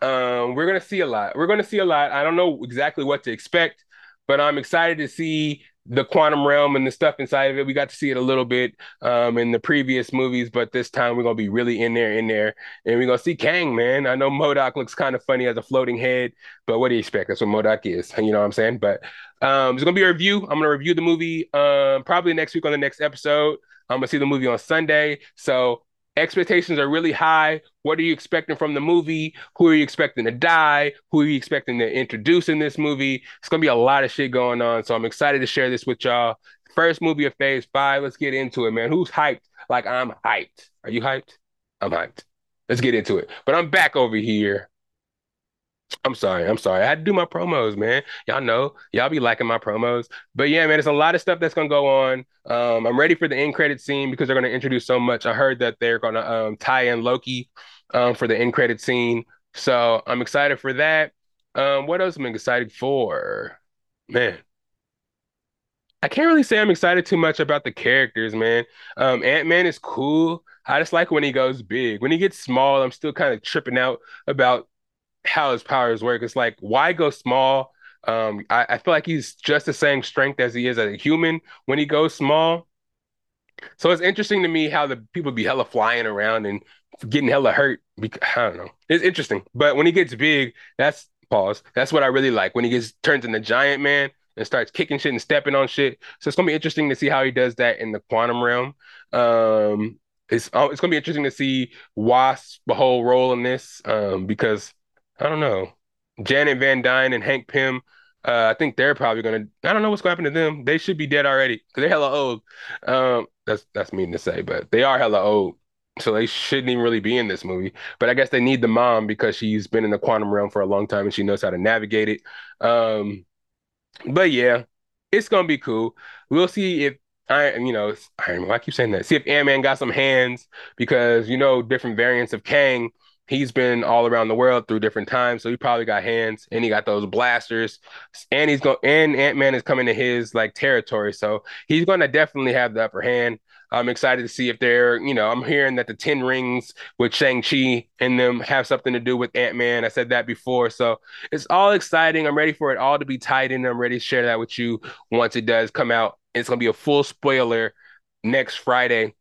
Um, we're gonna see a lot. We're gonna see a lot. I don't know exactly what to expect, but I'm excited to see the quantum realm and the stuff inside of it. We got to see it a little bit um, in the previous movies, but this time we're gonna be really in there, in there, and we're gonna see Kang, man. I know MODOK looks kind of funny as a floating head, but what do you expect? That's what MODOK is. You know what I'm saying? But um, it's gonna be a review. I'm gonna review the movie um, probably next week on the next episode. I'm gonna see the movie on Sunday, so expectations are really high. What are you expecting from the movie? Who are you expecting to die? Who are you expecting to introduce in this movie? It's gonna be a lot of shit going on. So I'm excited to share this with y'all. First movie of phase five. Let's get into it, man. Who's hyped? Like I'm hyped. Are you hyped? I'm hyped. Let's get into it. But I'm back over here I'm sorry. I'm sorry. I had to do my promos, man. Y'all know, y'all be liking my promos. But yeah, man, it's a lot of stuff that's gonna go on. Um, I'm ready for the end credit scene because they're gonna introduce so much. I heard that they're gonna um, tie in Loki um, for the end credit scene, so I'm excited for that. Um, what else am I excited for? Man, I can't really say I'm excited too much about the characters, man. Um, Ant Man is cool. I just like when he goes big. When he gets small, I'm still kind of tripping out about how his powers work. It's like, why go small? Um, I, I feel like he's just the same strength as he is as a human when he goes small. So it's interesting to me how the people be hella flying around and getting hella hurt. Because, I don't know. It's interesting. But when he gets big, that's pause. That's what I really like. When he gets turns into giant man and starts kicking shit and stepping on shit. So it's gonna be interesting to see how he does that in the quantum realm. Um, it's uh, it's gonna be interesting to see Wasp the whole role in this um, because I don't know. Janet Van Dyne and Hank Pym. Uh, I think they're probably gonna. I don't know what's going to happen to them. They should be dead already because they're hella old. Um, that's that's mean to say, but they are hella old, so they shouldn't even really be in this movie. But I guess they need the mom because she's been in the quantum realm for a long time and she knows how to navigate it. Um, but yeah, it's gonna be cool. We'll see if I, you know. I keep saying that. See if Ant Man got some hands because you know different variants of Kang he's been all around the world through different times, so he probably got hands and he got those blasters. And he's going and Ant Man is coming to his like territory, so he's going to definitely have the upper hand. I'm excited to see if they're, you know, I'm hearing that the Ten Rings with Shang Chi and them have something to do with Ant Man. I said that before, so it's all exciting. I'm ready for it all to be tied in. I'm ready to share that with you once it does come out. It's gonna be a full spoiler next Friday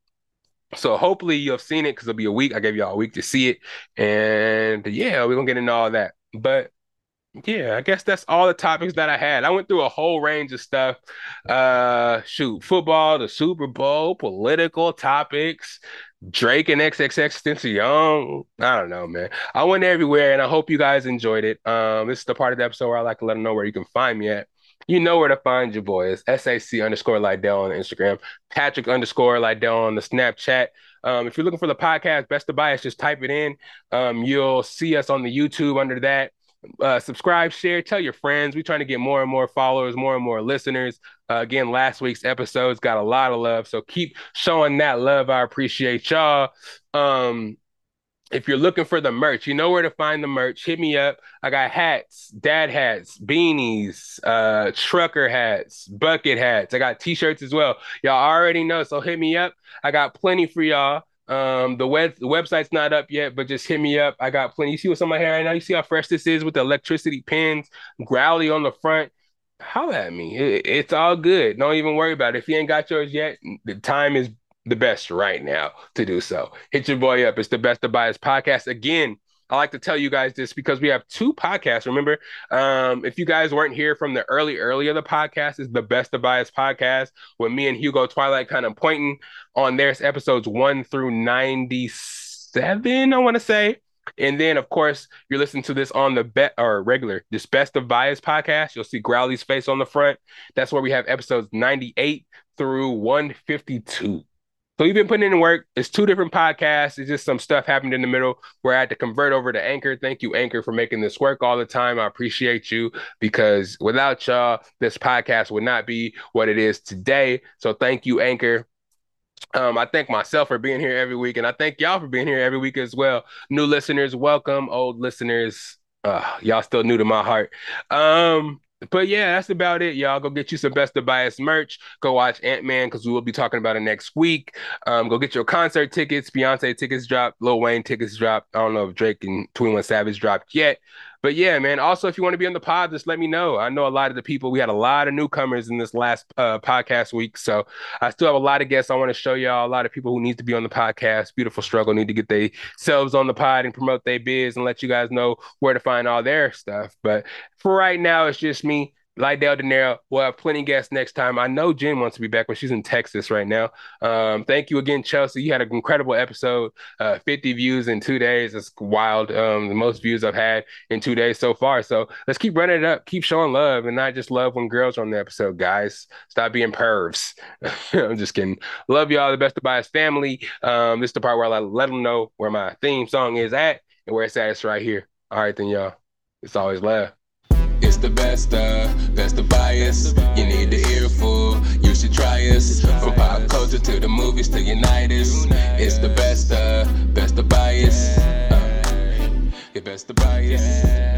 so hopefully you have seen it because it'll be a week. I gave y'all a week to see it. And yeah, we're gonna get into all that. But yeah, I guess that's all the topics that I had. I went through a whole range of stuff. Uh shoot, football, the Super Bowl, political topics, Drake and XXXTentacion. Young, I don't know, man. I went everywhere and I hope you guys enjoyed it. Um, this is the part of the episode where I like to let them know where you can find me at. You know where to find your boy. It's SAC underscore Lydell on Instagram, Patrick underscore Lydell on the Snapchat. Um, if you're looking for the podcast, Best of Bias, just type it in. Um, you'll see us on the YouTube under that. Uh, subscribe, share, tell your friends. We're trying to get more and more followers, more and more listeners. Uh, again, last week's episodes got a lot of love, so keep showing that love. I appreciate y'all. Um, if you're looking for the merch, you know where to find the merch. Hit me up. I got hats, dad hats, beanies, uh, trucker hats, bucket hats. I got t-shirts as well. Y'all already know, so hit me up. I got plenty for y'all. Um, the web the website's not up yet, but just hit me up. I got plenty. You see what's on my hair right now? You see how fresh this is with the electricity pins, growly on the front. How at me. It, it's all good. Don't even worry about it. If you ain't got yours yet, the time is the best right now to do so. Hit your boy up. It's the Best of Bias podcast. Again, I like to tell you guys this because we have two podcasts. Remember, um, if you guys weren't here from the early, early of the podcast, is the Best of Bias podcast with me and Hugo Twilight kind of pointing on there's episodes one through 97, I want to say. And then, of course, you're listening to this on the bet or regular, this Best of Bias podcast. You'll see Growly's face on the front. That's where we have episodes 98 through 152. So you've been putting in work. It's two different podcasts. It's just some stuff happened in the middle where I had to convert over to Anchor. Thank you, Anchor, for making this work all the time. I appreciate you because without y'all, this podcast would not be what it is today. So thank you, Anchor. Um, I thank myself for being here every week, and I thank y'all for being here every week as well. New listeners, welcome. Old listeners, uh, y'all still new to my heart. Um, but yeah, that's about it, y'all. Go get you some Best of Bias merch. Go watch Ant Man because we will be talking about it next week. Um, go get your concert tickets. Beyonce tickets dropped. Lil Wayne tickets dropped. I don't know if Drake and 21 Savage dropped yet. But yeah, man. Also, if you want to be on the pod, just let me know. I know a lot of the people. We had a lot of newcomers in this last uh, podcast week, so I still have a lot of guests. I want to show y'all a lot of people who need to be on the podcast. Beautiful struggle need to get themselves on the pod and promote their biz and let you guys know where to find all their stuff. But for right now, it's just me. Lydell Dinero. We'll have plenty of guests next time. I know Jen wants to be back, but she's in Texas right now. Um, thank you again, Chelsea. You had an incredible episode. Uh, 50 views in two days. It's wild. Um, the most views I've had in two days so far. So let's keep running it up. Keep showing love and not just love when girls are on the episode, guys. Stop being pervs. I'm just kidding. Love y'all. The best of bias family. Um, this is the part where I let them know where my theme song is at and where it's at. It's right here. All right, then, y'all. It's always love. It's the best of, best of bias. You need the earful, you should try us. From pop culture to the movies to unite us. It's the best of, best of bias. Uh, yeah, best of bias.